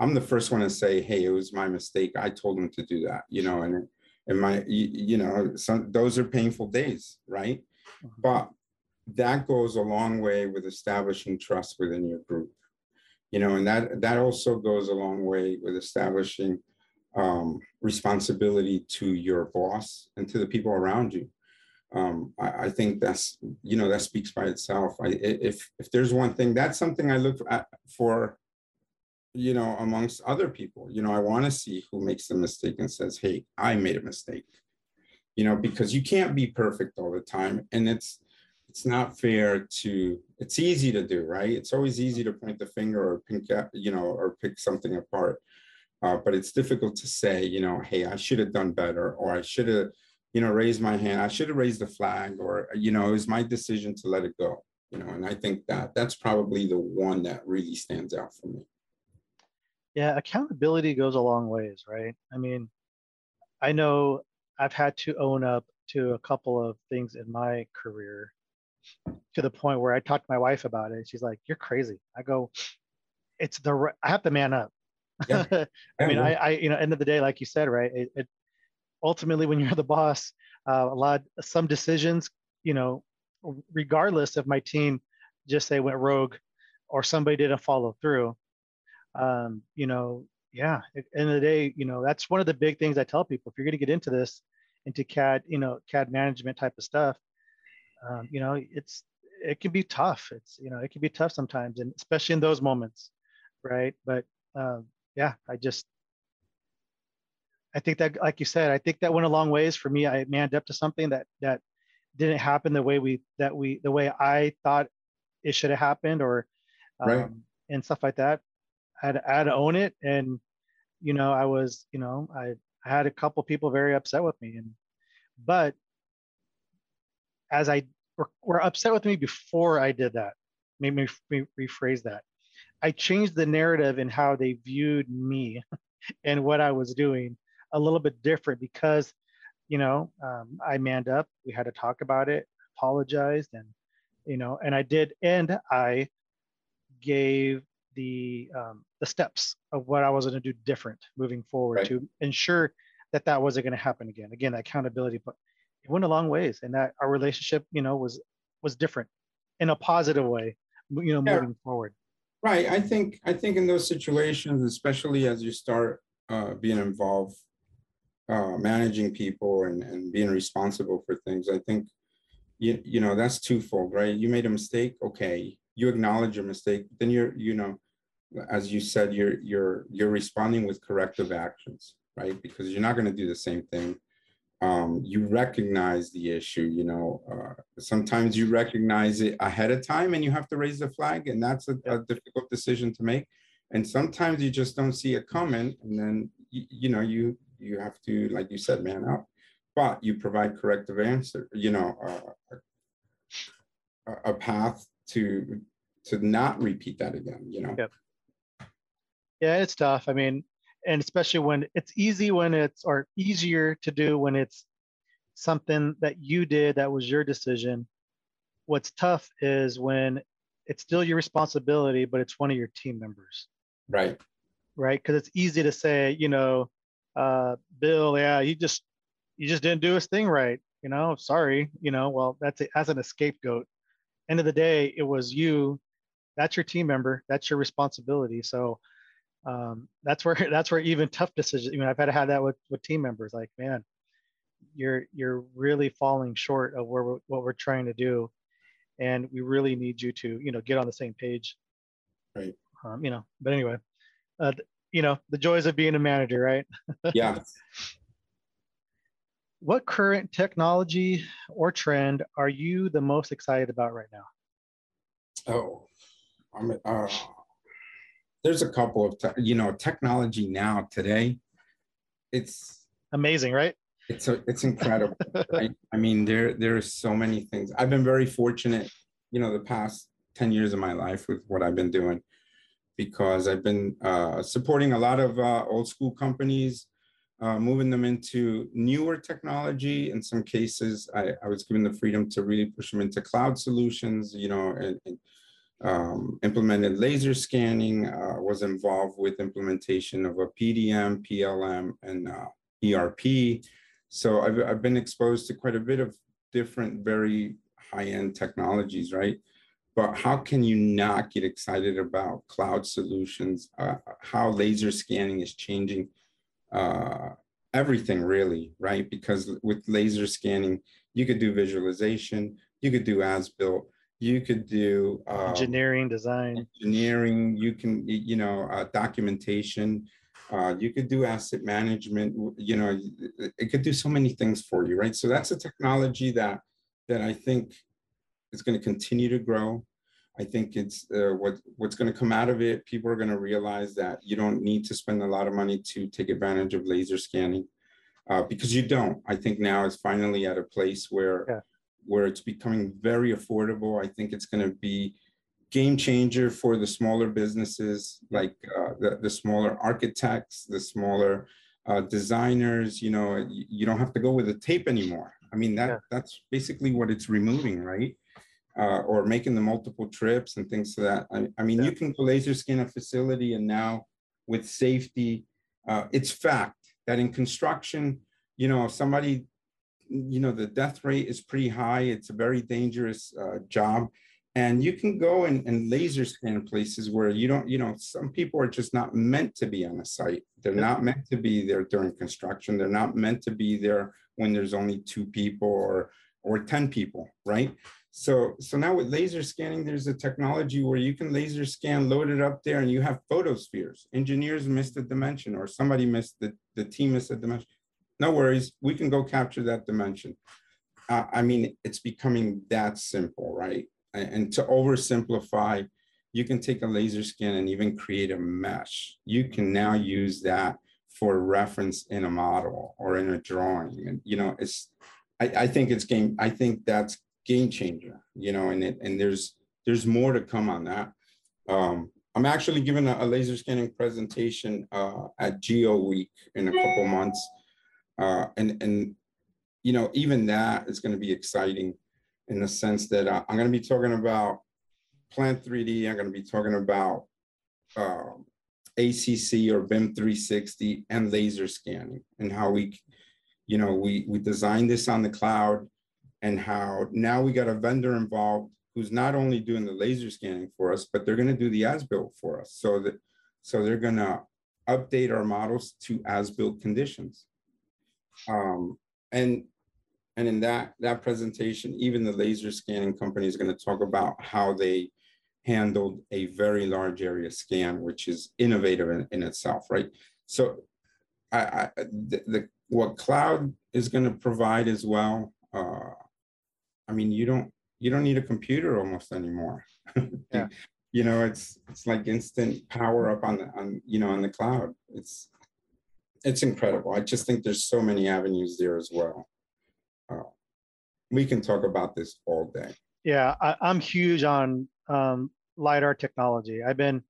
I'm the first one to say, hey, it was my mistake. I told them to do that, you know, and and my, you, know, some those are painful days, right? Mm-hmm. But that goes a long way with establishing trust within your group, you know, and that that also goes a long way with establishing um, responsibility to your boss and to the people around you. Um, I, I, think that's you know that speaks by itself. I, if if there's one thing, that's something I look at for you know, amongst other people. You know, I want to see who makes the mistake and says, hey, I made a mistake. You know, because you can't be perfect all the time. And it's it's not fair to it's easy to do, right? It's always easy to point the finger or pick you know, or pick something apart. Uh, but it's difficult to say, you know, hey, I should have done better, or I should have, you know, raised my hand, I should have raised the flag, or you know, it was my decision to let it go. You know, and I think that that's probably the one that really stands out for me. Yeah, accountability goes a long ways, right? I mean, I know I've had to own up to a couple of things in my career to the point where I talked to my wife about it. She's like, "You're crazy." I go, "It's the I have to man up." Yeah. I mean, I, I, you know, end of the day, like you said, right? It, it ultimately, when you're the boss, uh, a lot, some decisions, you know, regardless if my team just say went rogue or somebody didn't follow through, um, you know, yeah, at the end of the day, you know, that's one of the big things I tell people. If you're going to get into this, into CAD, you know, CAD management type of stuff, um, you know, it's it can be tough. It's you know, it can be tough sometimes, and especially in those moments, right? But um, yeah, I just I think that, like you said, I think that went a long ways for me. I manned up to something that that didn't happen the way we that we the way I thought it should have happened, or um, right. and stuff like that. I had, I had to own it, and you know, I was, you know, I, I had a couple people very upset with me, and but as I were, were upset with me before I did that. Maybe me rephrase that. I changed the narrative in how they viewed me and what I was doing a little bit different because, you know, um, I manned up. We had to talk about it, apologized, and you know, and I did, and I gave the um, the steps of what I was going to do different moving forward right. to ensure that that wasn't going to happen again. Again, accountability, but it went a long ways, and that our relationship, you know, was was different in a positive way, you know, yeah. moving forward. Right. I think I think in those situations, especially as you start uh, being involved uh, managing people and, and being responsible for things. I think, you, you know, that's twofold, right? You made a mistake. Okay. You acknowledge your mistake. Then you're, you know, as you said, you're, you're, you're responding with corrective actions, right? Because you're not going to do the same thing. Um, you recognize the issue, you know, uh, sometimes you recognize it ahead of time and you have to raise the flag and that's a, a difficult decision to make. And sometimes you just don't see it coming and then, you, you know, you, you have to, like you said, man up. But you provide corrective answer, you know, uh, a, a path to to not repeat that again, you know. Yep. Yeah, it's tough. I mean, and especially when it's easy when it's or easier to do when it's something that you did that was your decision. What's tough is when it's still your responsibility, but it's one of your team members. Right. Right. Because it's easy to say, you know, uh, Bill, yeah, he just he just didn't do his thing right. You know, sorry. You know, well, that's it as an scapegoat. End of the day, it was you. That's your team member. That's your responsibility. So um, that's where that's where even tough decisions. I mean, I've had to have that with with team members. Like, man, you're you're really falling short of where we're, what we're trying to do, and we really need you to you know get on the same page. Right. Um, you know, but anyway, uh, you know the joys of being a manager right yeah what current technology or trend are you the most excited about right now oh i'm uh, there's a couple of te- you know technology now today it's amazing right? It's a, it's incredible right? I mean there there are so many things. I've been very fortunate you know the past 10 years of my life with what i've been doing because I've been uh, supporting a lot of uh, old school companies, uh, moving them into newer technology. In some cases, I, I, was given the freedom to really push them into cloud solutions, you know, and, and um, implemented laser scanning, uh, was involved with implementation of a PDM, PLM, and uh, ERP. So I've, I've been exposed to quite a bit of different, very high-end technologies, right? but how can you not get excited about cloud solutions, uh, how laser scanning is changing uh, everything really, right? Because with laser scanning, you could do visualization, you could do as built, you could do um, engineering design, engineering, you can, you know, uh, documentation, uh, you could do asset management, you know, it could do so many things for you, right? So that's a technology that that I think is going to continue to grow. I think it's uh, what what's going to come out of it. People are going to realize that you don't need to spend a lot of money to take advantage of laser scanning uh, because you don't. I think now it's finally at a place where yeah. Where it's becoming very affordable. I think it's going to be game changer for the smaller businesses, like uh, the the smaller architects, the smaller uh, designers, you know, you, don't have to go with a tape anymore. I mean, that yeah. that's basically what it's removing, right? Uh, or making the multiple trips and things like that. I, I mean, yeah. you can laser scan a facility and now with safety, uh, it's fact that in construction, you know, somebody, you know, the death rate is pretty high. It's a very dangerous uh, job. And you can go and, and laser scan places where you don't, you know, some people are just not meant to be on a site. They're not meant to be there during construction. They're not meant to be there when there's only two people or or 10 people, right? So, so now with laser scanning, there's a technology where you can laser scan, load it up there, and you have photospheres. Engineers missed a dimension, or somebody missed the, the team missed a dimension. No worries, we can go capture that dimension. Uh, I mean, it's becoming that simple, right? And, to oversimplify, you can take a laser scan and even create a mesh. You can now use that for reference in a model or in a drawing. And you know, it's I, I think it's game, I think that's game changer, you know, and it and there's there's more to come on that. Um, I'm actually giving a, a laser scanning presentation uh, at Geo Week in a couple months. Uh, and and you know, even that is going to be exciting in the sense that uh, I'm going to be talking about Plant 3D. I'm going to be talking about uh, ACC or BIM 360 and laser scanning and how we, you know, we we designed this on the cloud and how now we got a vendor involved who's not only doing the laser scanning for us, but they're going to do the as-built for us. So that so they're going to update our models to as-built conditions. Um, and and in that that presentation, even the laser scanning company is going to talk about how they handled a very large area scan, which is innovative in, in itself, right? So I, I the, the, what cloud is going to provide as well. Uh, I mean, you don't you don't need a computer almost anymore. Yeah. you know, it's it's like instant power up on the on you know on the cloud. It's it's incredible. I just think there's so many avenues there as well. Uh, we can talk about this all day. Yeah, I, am huge on um, lidar technology. I've been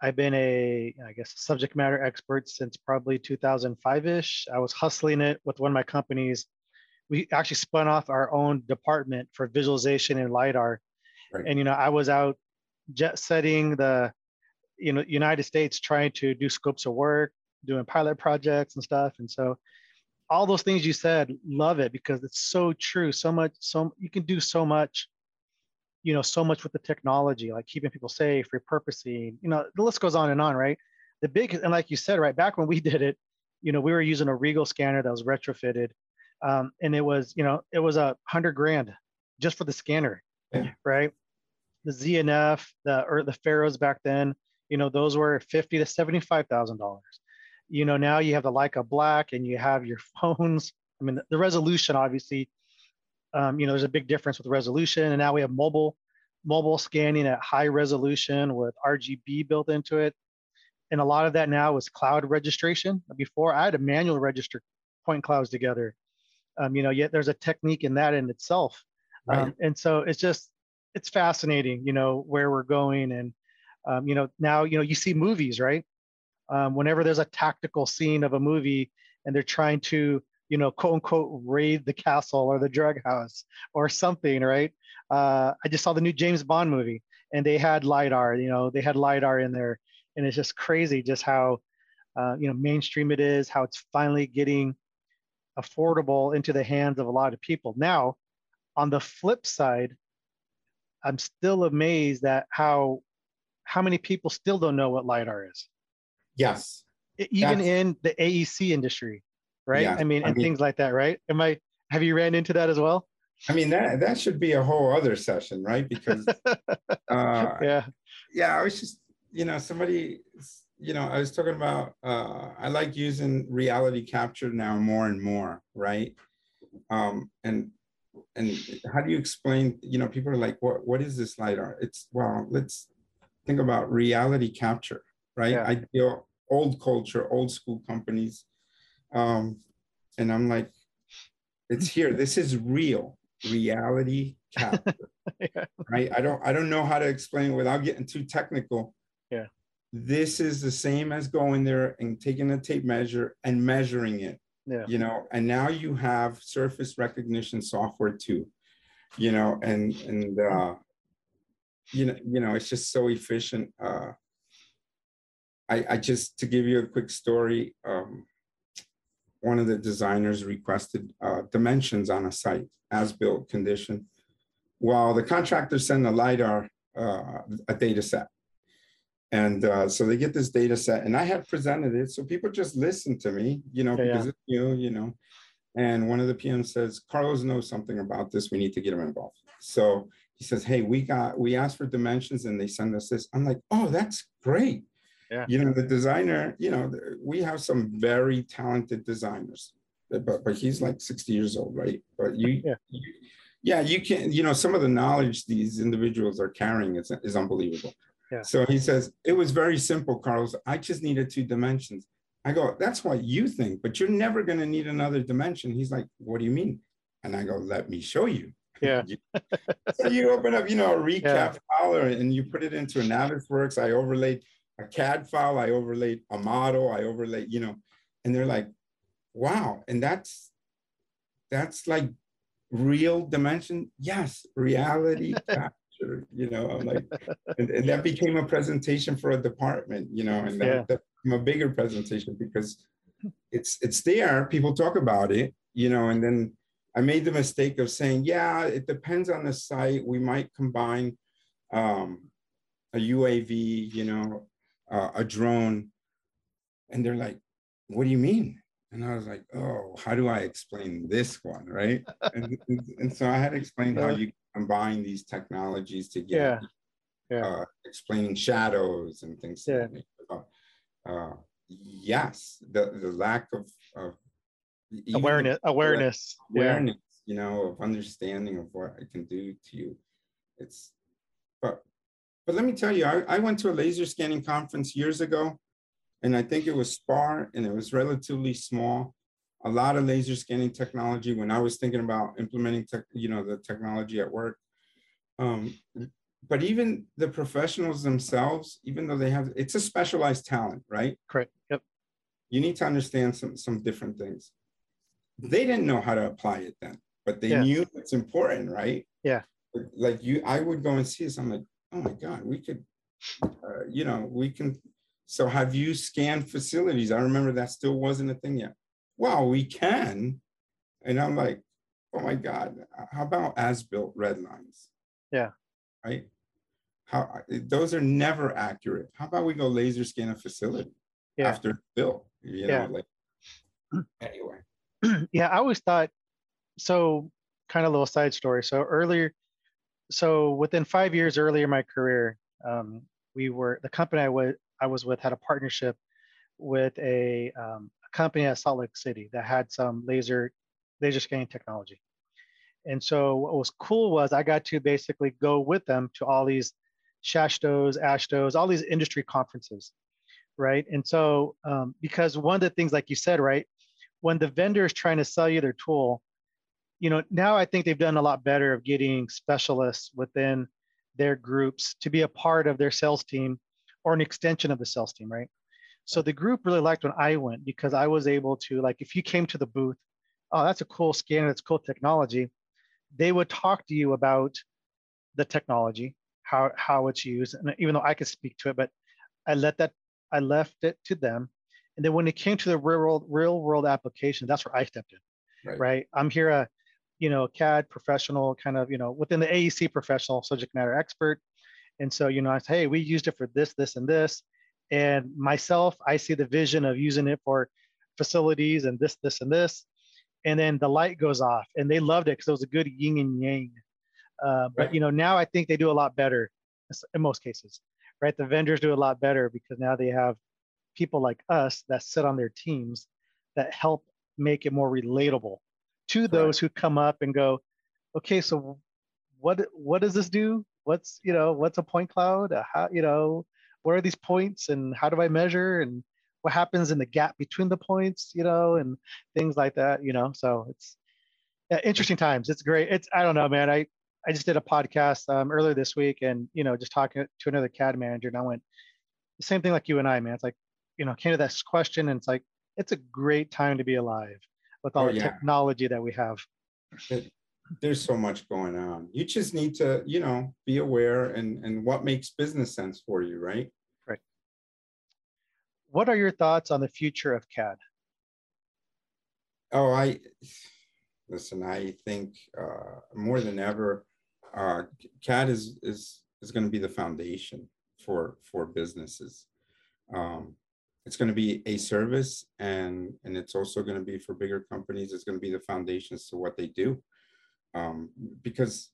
I've been a I guess subject matter expert since probably 2005ish. I was hustling it with one of my companies. We actually spun off our own department for visualization and lidar, right. and you know I was out jet setting the you know United States trying to do scopes of work, doing pilot projects and stuff, and so all those things you said, love it because it's so true. So much, so you can do so much you know so much with the technology like keeping people safe repurposing you know the list goes on and on right the big and like you said right back when we did it you know we were using a Riegl scanner that was retrofitted um, and it was you know it was a hundred grand just for the scanner yeah. right the Z+F the or the FAROs back then you know those were 50 to 75 thousand dollars you know now you have the leica black and you have your phones i mean the resolution obviously um, you know, there's a big difference with resolution, and now we have mobile mobile scanning at high resolution with RGB built into it. And a lot of that now is cloud registration. Before I had to manual register point clouds together. Um, you know, yet there's a technique in that in itself. Right. Um, and so it's just it's fascinating, you know, where we're going. And um, you know, now you know you see movies, right? Um, whenever there's a tactical scene of a movie and they're trying to you know, quote unquote, raid the castle or the drug house or something, right? Uh, I just saw the new James Bond movie and they had LiDAR, you know, they had LiDAR in there. And it's just crazy just how, uh, you know, mainstream it is, how it's finally getting affordable into the hands of a lot of people. Now, on the flip side, I'm still amazed at how how many people still don't know what lidar is. Yes. Even That's... in the AEC industry right? Yeah, I mean, and I mean, things like that, right? Am I? Have you ran into that as well? I mean, that that should be a whole other session, right? Because uh, yeah, yeah, I was just, you know, somebody, you know, I was talking about. Uh, I like using reality capture now more and more, right? Um, and and how do you explain? You know, people are like, "What what is this lidar?" It's well, let's think about reality capture, right? Yeah. I feel old culture, old school companies um, and I'm like, it's here. This is real reality capture. yeah. Right. I don't I don't know how to explain it without getting too technical. Yeah. this is the same as going there and taking a tape measure and measuring it. Yeah. You know, and now you have surface recognition software too. You know, and and uh, you know, you know, it's just so efficient. Uh, I, I just to give you a quick story. Um, one of the designers requested uh, dimensions on a site as built condition, while the contractor sent a lidar uh, a data set. And uh, so they get this data set, and I had presented it, so people just listen to me, you know, Yeah, because yeah. it's new, you know. And one of the PMs says, Carlos knows something about this. We need to get him involved. So he says, Hey, we got we asked for dimensions, and they send us this. I'm like, Oh, that's great. Yeah. You know, the designer, you know, we have some very talented designers, but but he's like 60 years old, right? But you, Yeah. you yeah, you can, you know, some of the knowledge these individuals are carrying is, is unbelievable. Yeah. So he says, it was very simple, Carlos. I just needed two dimensions. I go, that's what you think, but you're never going to need another dimension. He's like, what do you mean? And I go, let me show you. Yeah. so you open up, you know, a recap or- and you put it into a Navisworks. I overlaid a CAD file, I overlaid a model, I overlaid, you know, and they're like, wow. And that's that's like real dimension. Yes, reality capture, you know, I'm like, and, and that became a presentation for a department, you know, and that, Yeah. that became a bigger presentation because it's it's there, people talk about it, you know, and then I made the mistake of saying, yeah, it depends on the site. We might combine um, a UAV, you know, uh, a drone. And they're like, what do you mean? And I was like, oh, how do I explain this one? Right. and, and, so I had to explain how you combine these technologies to get Yeah. Yeah. uh, explaining shadows and things. Yeah. like that. Uh, uh, yes, the, the lack of, of the Awareness. Awareness. Yeah. awareness, you know, of understanding of what I can do to you. It's, but, but let me tell you, I, I went to a laser scanning conference years ago, and I think it was SPAR, and it was relatively small. A lot of laser scanning technology when I was thinking about implementing, tech, you know, the technology at work. Um, but even the professionals themselves, even though they have, it's a specialized talent, right? Correct. Yep. you need to understand some some different things. They didn't know how to apply it then, but they Yeah. knew it's important, right? Yeah. Like you, I would go and see this. I'm like, oh my god, we could, uh, you know, we can. So have you scanned facilities? I remember that still wasn't a thing yet. Well, we can, and I'm like, oh my god, how about as built red lines? Yeah. Right. How those are never accurate. How about we go laser scan a facility? Yeah. after it's built. You know, Yeah. like anyway. yeah, I always thought so kind of little side story. So earlier, so within five years earlier in my career, um, we were the company I was I was with had a partnership with a, um, a company at Salt Lake City that had some laser laser scanning technology. And so what was cool was I got to basically go with them to all these Shashtos, AASHTOs, all these industry conferences, right? And so um, because one of the things, like you said, right, when the vendor is trying to sell you their tool, you know, now I think they've done a lot better of getting specialists within their groups to be a part of their sales team or an extension of the sales team, right? So the group really liked when I went because I was able to, like, if you came to the booth, oh, that's a cool scanner, that's cool technology. They would talk to you about the technology, how how it's used, and even though I could speak to it, but I let that I left it to them. And then when it came to the real world, real world application, that's where I stepped in. Right. Right. I'm here a, you know, CAD professional, kind of, you know, within the AEC professional, subject matter expert. And so, you know, I say, hey, we used it for this, this, and this. And myself, I see the vision of using it for facilities and this, this, and this. And then the light goes off, and they loved it because it was a good yin and yang. Uh, but you know, now I think they do a lot better in most cases, right? The vendors do a lot better because now they have people like us that sit on their teams that help make it more relatable to those who come up and go, okay, so what what does this do? What's you know what's a point cloud? Uh, How you know what are these points and how do I measure and what happens in the gap between the points? You know and things like that. You know, so it's yeah, interesting times. It's great. It's I don't know, man. I I just did a podcast um, earlier this week and you know just talking to another CAD manager and I went, the same thing like you and I, man. It's like, you know, came to this question and it's like, it's a great time to be alive with all Oh, the yeah. technology that we have. There's so much going on. You just need to, you know, be aware and, and what makes business sense for you, right? right? What are your thoughts on the future of CAD? Oh, I, listen, I think uh, more than ever, uh, CAD is, is, is going to be the foundation for, for businesses. Um, It's going to be a service and, and it's also going to be for bigger companies. It's going to be the foundations to what they do. Um, Because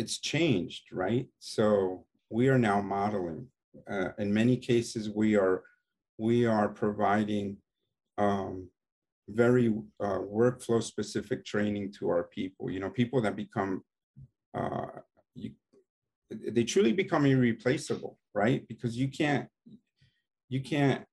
it's changed, right? So we are now modeling. Uh, In many cases, we are, we are providing um, very uh, workflow specific training to our people. You know, people that become uh, they truly become irreplaceable, right? Because you can't you can't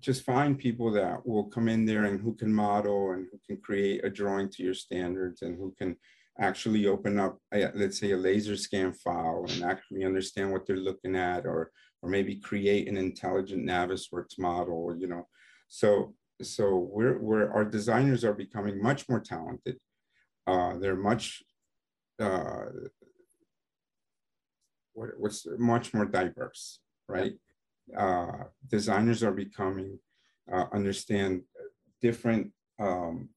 just find people that will come in there and who can model and who can create a drawing to your standards and who can actually open up, a, let's say, a laser scan file and actually understand what they're looking at, or or maybe create an intelligent Navisworks model. You know, so so we're we're our designers are becoming much more talented. Uh, they're much uh, what's much more diverse, right? Uh, designers are becoming uh, understand different um,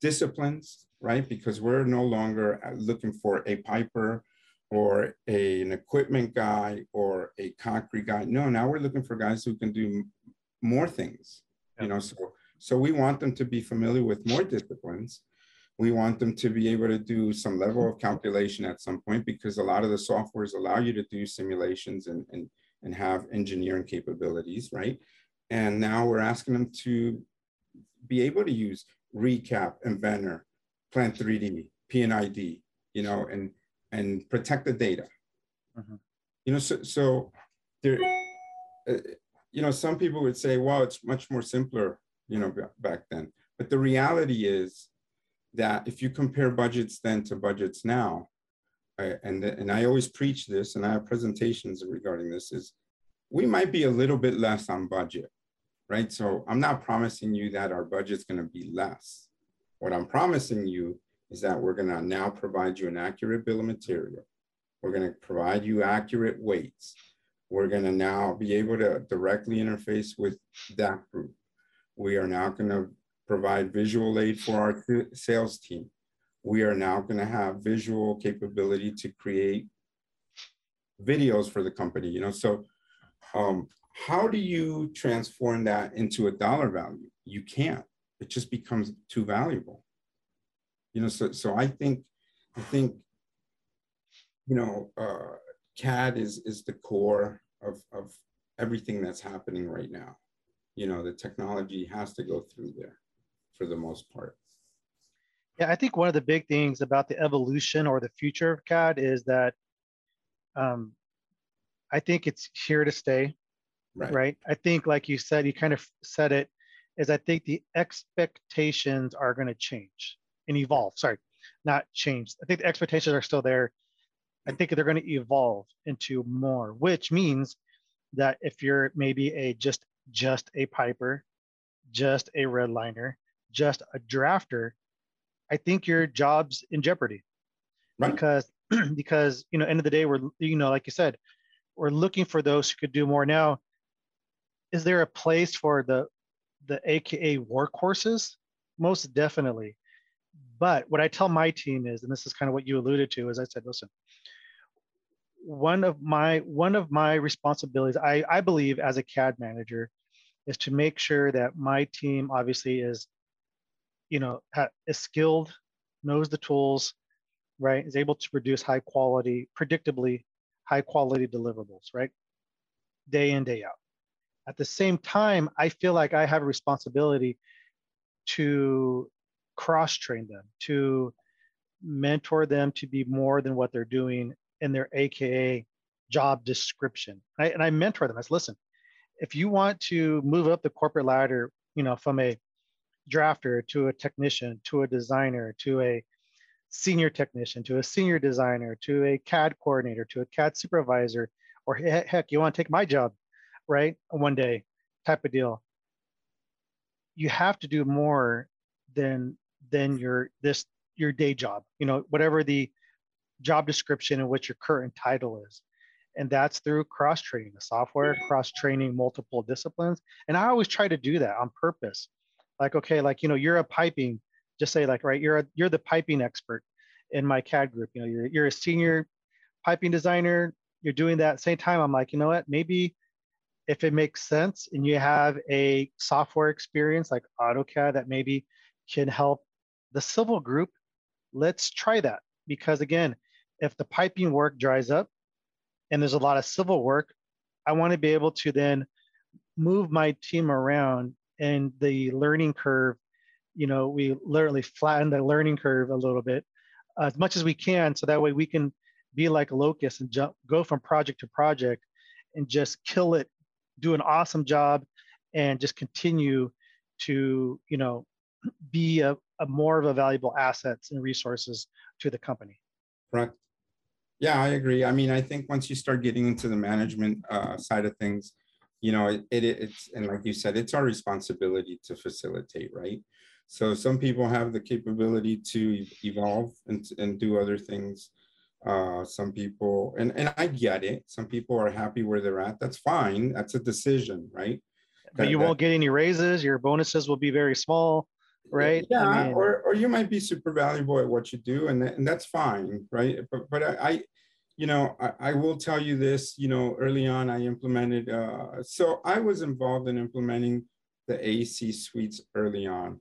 disciplines, right? Because we're no longer uh, looking for a piper or a, an equipment guy or a concrete guy. No, now we're looking for guys who can do more things. You know, so so we want them to be familiar with more disciplines. We want them to be able to do some level of calculation at some point because a lot of the softwares allow you to do simulations and, and, and have engineering capabilities, right? And now we're asking them to be able to use Recap, Inventor, Plant 3D, P&ID, you know, and and protect the data. Mhm. You know, so so there, uh, you know, some people would say, "Well, it's much more simpler," you know, ba- back then. But the reality is that if you compare budgets then to budgets now, I- and and I always preach this, and I have presentations regarding this, is we might be a little bit less on budget, right? So I'm not promising you that our budget's going to be less. What I'm promising you is that we're going to now provide you an accurate bill of material. We're going to provide you accurate weights. We're going to now be able to directly interface with that group. We are now going to provide visual aid for our sales team. We are now going to have visual capability to create videos for the company, you know, so um, how do you transform that into a dollar value? You can't. It just becomes too valuable. You know, so so I think I think you know uh, CAD is is the core of of everything that's happening right now. You know, the technology has to go through there for the most part. Yeah, I think one of the big things about the evolution or the future of CAD is that um, I think it's here to stay, Right. right? I think, like you said, you kind of said it, is I think the expectations are going to change and evolve. Sorry, not change. I think the expectations are still there. I think they're going to evolve into more, which means that if you're maybe a just just a piper, just a redliner, just a drafter, I think your job's in jeopardy. Right. because because you know end of the day we're you know like you said we're looking for those who could do more. Now is there a place for the the aka workhorses? Most definitely. But what i tell my team is and this is kind of what you alluded to is i said listen one of my one of my responsibilities i i believe as a cad manager is to make sure that my team obviously is you know is skilled knows the tools right is able to produce high quality predictably high quality deliverables right day in day out. At the same time i feel like i have a responsibility to cross train them to mentor them to be more than what they're doing in their aka job description. I, and i mentor them. I said listen if you want to move up the corporate ladder you know from a drafter to a technician to a designer to a senior technician to a senior designer to a CAD coordinator to a CAD supervisor or heck, you want to take my job, right? One day, type of deal. You have to do more than than your this your day job. You know, whatever the job description and what your current title is. And that's through cross training the software, cross training multiple disciplines. And I always try to do that on purpose. Like, okay, like, you know, you're a piping, just say like, right, you're a, you're the piping expert in my CAD group. You know, you're, you're a senior piping designer, you're doing that same time. I'm like, you know what, maybe if it makes sense and you have a software experience like AutoCAD that maybe can help the civil group, let's try that. Because again, if the piping work dries up and there's a lot of civil work, I want to be able to then move my team around and the learning curve, you know, we literally flatten the learning curve a little bit as much as we can. So that way we can be like a locust and jump, go from project to project and just kill it, do an awesome job and just continue to, you know, be a, a more of a valuable assets and resources to the company. Right. Yeah, I agree. I mean, I think once you start getting into the management uh, side of things, you know, it, it, it's, and like you said, it's our responsibility to facilitate, right? So some people have the capability to evolve and, and do other things. Uh, some people, and, and I get it. Some people are happy where they're at. That's fine. That's a decision, right? But you won't get any raises. Your bonuses will be very small, right? Yeah, I mean, or, or you might be super valuable at what you do, and, and that's fine, right? But, but I, I you know, I, I, will tell you this, you know, early on I implemented, uh, so I was involved in implementing the AC suites early on.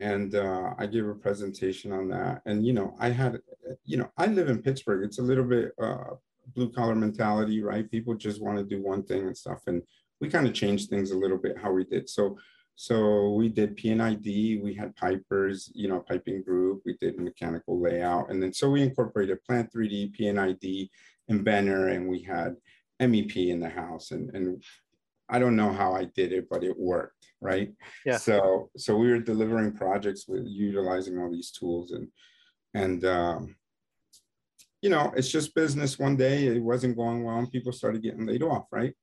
And uh, I gave a presentation on that. And, you know, I had, you know, I live in Pittsburgh. It's a little bit uh, blue collar mentality, right? People just want to do one thing and stuff. And we kind of changed things a little bit how we did. So so we did P&ID, we had pipers, you know, piping group, we did mechanical layout. And then so we incorporated Plant 3D, P&ID, and Benner, and we had MEP in the house. And, and I don't know how I did it, but it worked, right? Yeah. So so we were delivering projects with utilizing all these tools and and um, you know, it's just business. One day it wasn't going well, and people started getting laid off, right?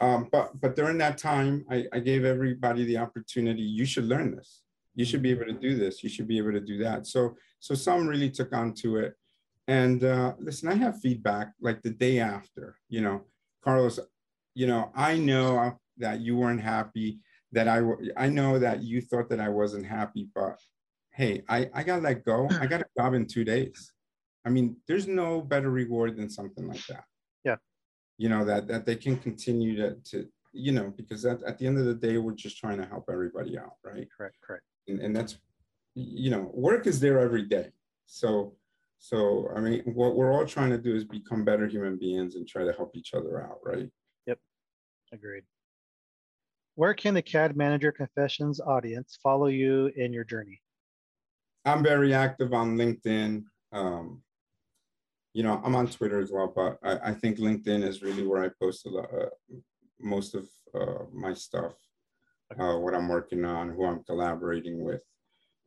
Um, but but during that time, I, I gave everybody the opportunity. You should learn this. You should be able to do this. You should be able to do that. So so some really took on to it. And uh, listen, I have feedback like the day after. You know, Carlos, you know, I know that you weren't happy. That I I know that you thought that I wasn't happy, but hey, I I got let go. I got a job in two days. I mean, there's no better reward than something like that you know that that they can continue to to you know because at, at the end of the day we're just trying to help everybody out right? Correct correct. And, and that's you know work is there every day. So so i mean what we're all trying to do is become better human beings and try to help each other out right? Yep. Agreed. Where can the cad manager confessions audience follow you in your journey? I'm very active on linkedin um, you know, I'm on Twitter as well, but I, I think LinkedIn is really where I post a lot, uh, most of uh, my stuff, uh, what I'm working on, who I'm collaborating with.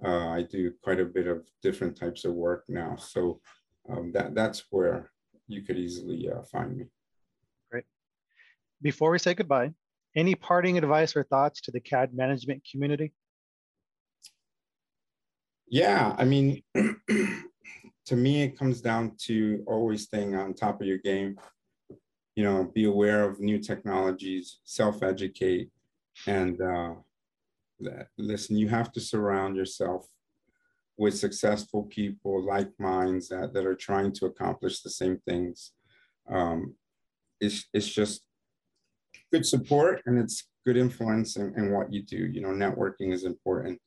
Uh, I do quite a bit of different types of work now, so um, that that's where you could easily uh, find me. Great. Before we say goodbye, any parting advice or thoughts to the CAD management community? Yeah, I mean. to me, it comes down to always staying on top of your game. You know, be aware of new technologies, self-educate, and uh, listen. You have to surround yourself with successful people, like minds that that are trying to accomplish the same things. Um, it's it's just good support and it's good influence in, in what you do. You know, networking is important.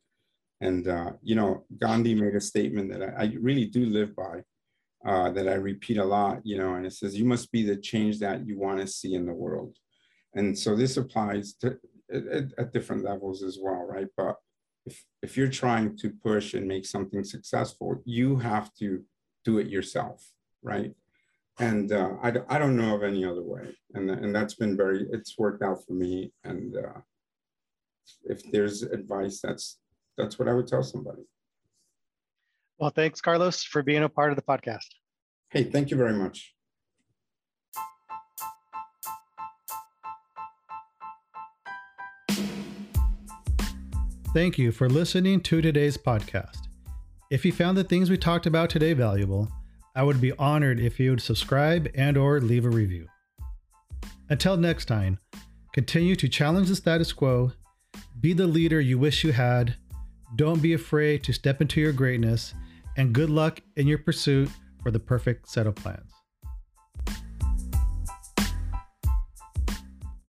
And, uh, you know, Gandhi made a statement that I, I really do live by, uh, that I repeat a lot, you know, and it says, you must be the change that you want to see in the world. And so this applies to at, at different levels as well, right? But if, if you're trying to push and make something successful, you have to do it yourself, right? And uh, I, I don't know of any other way. And, and that's been very, it's worked out for me. And uh, if there's advice that's that's what I would tell somebody. Well, thanks, Carlos, for being a part of the podcast. Hey, thank you very much. Thank you for listening to today's podcast. If you found the things we talked about today valuable, I would be honored if you would subscribe and or leave a review. Until next time, continue to challenge the status quo, be the leader you wish you had, don't be afraid to step into your greatness, and good luck in your pursuit for the perfect set of plans.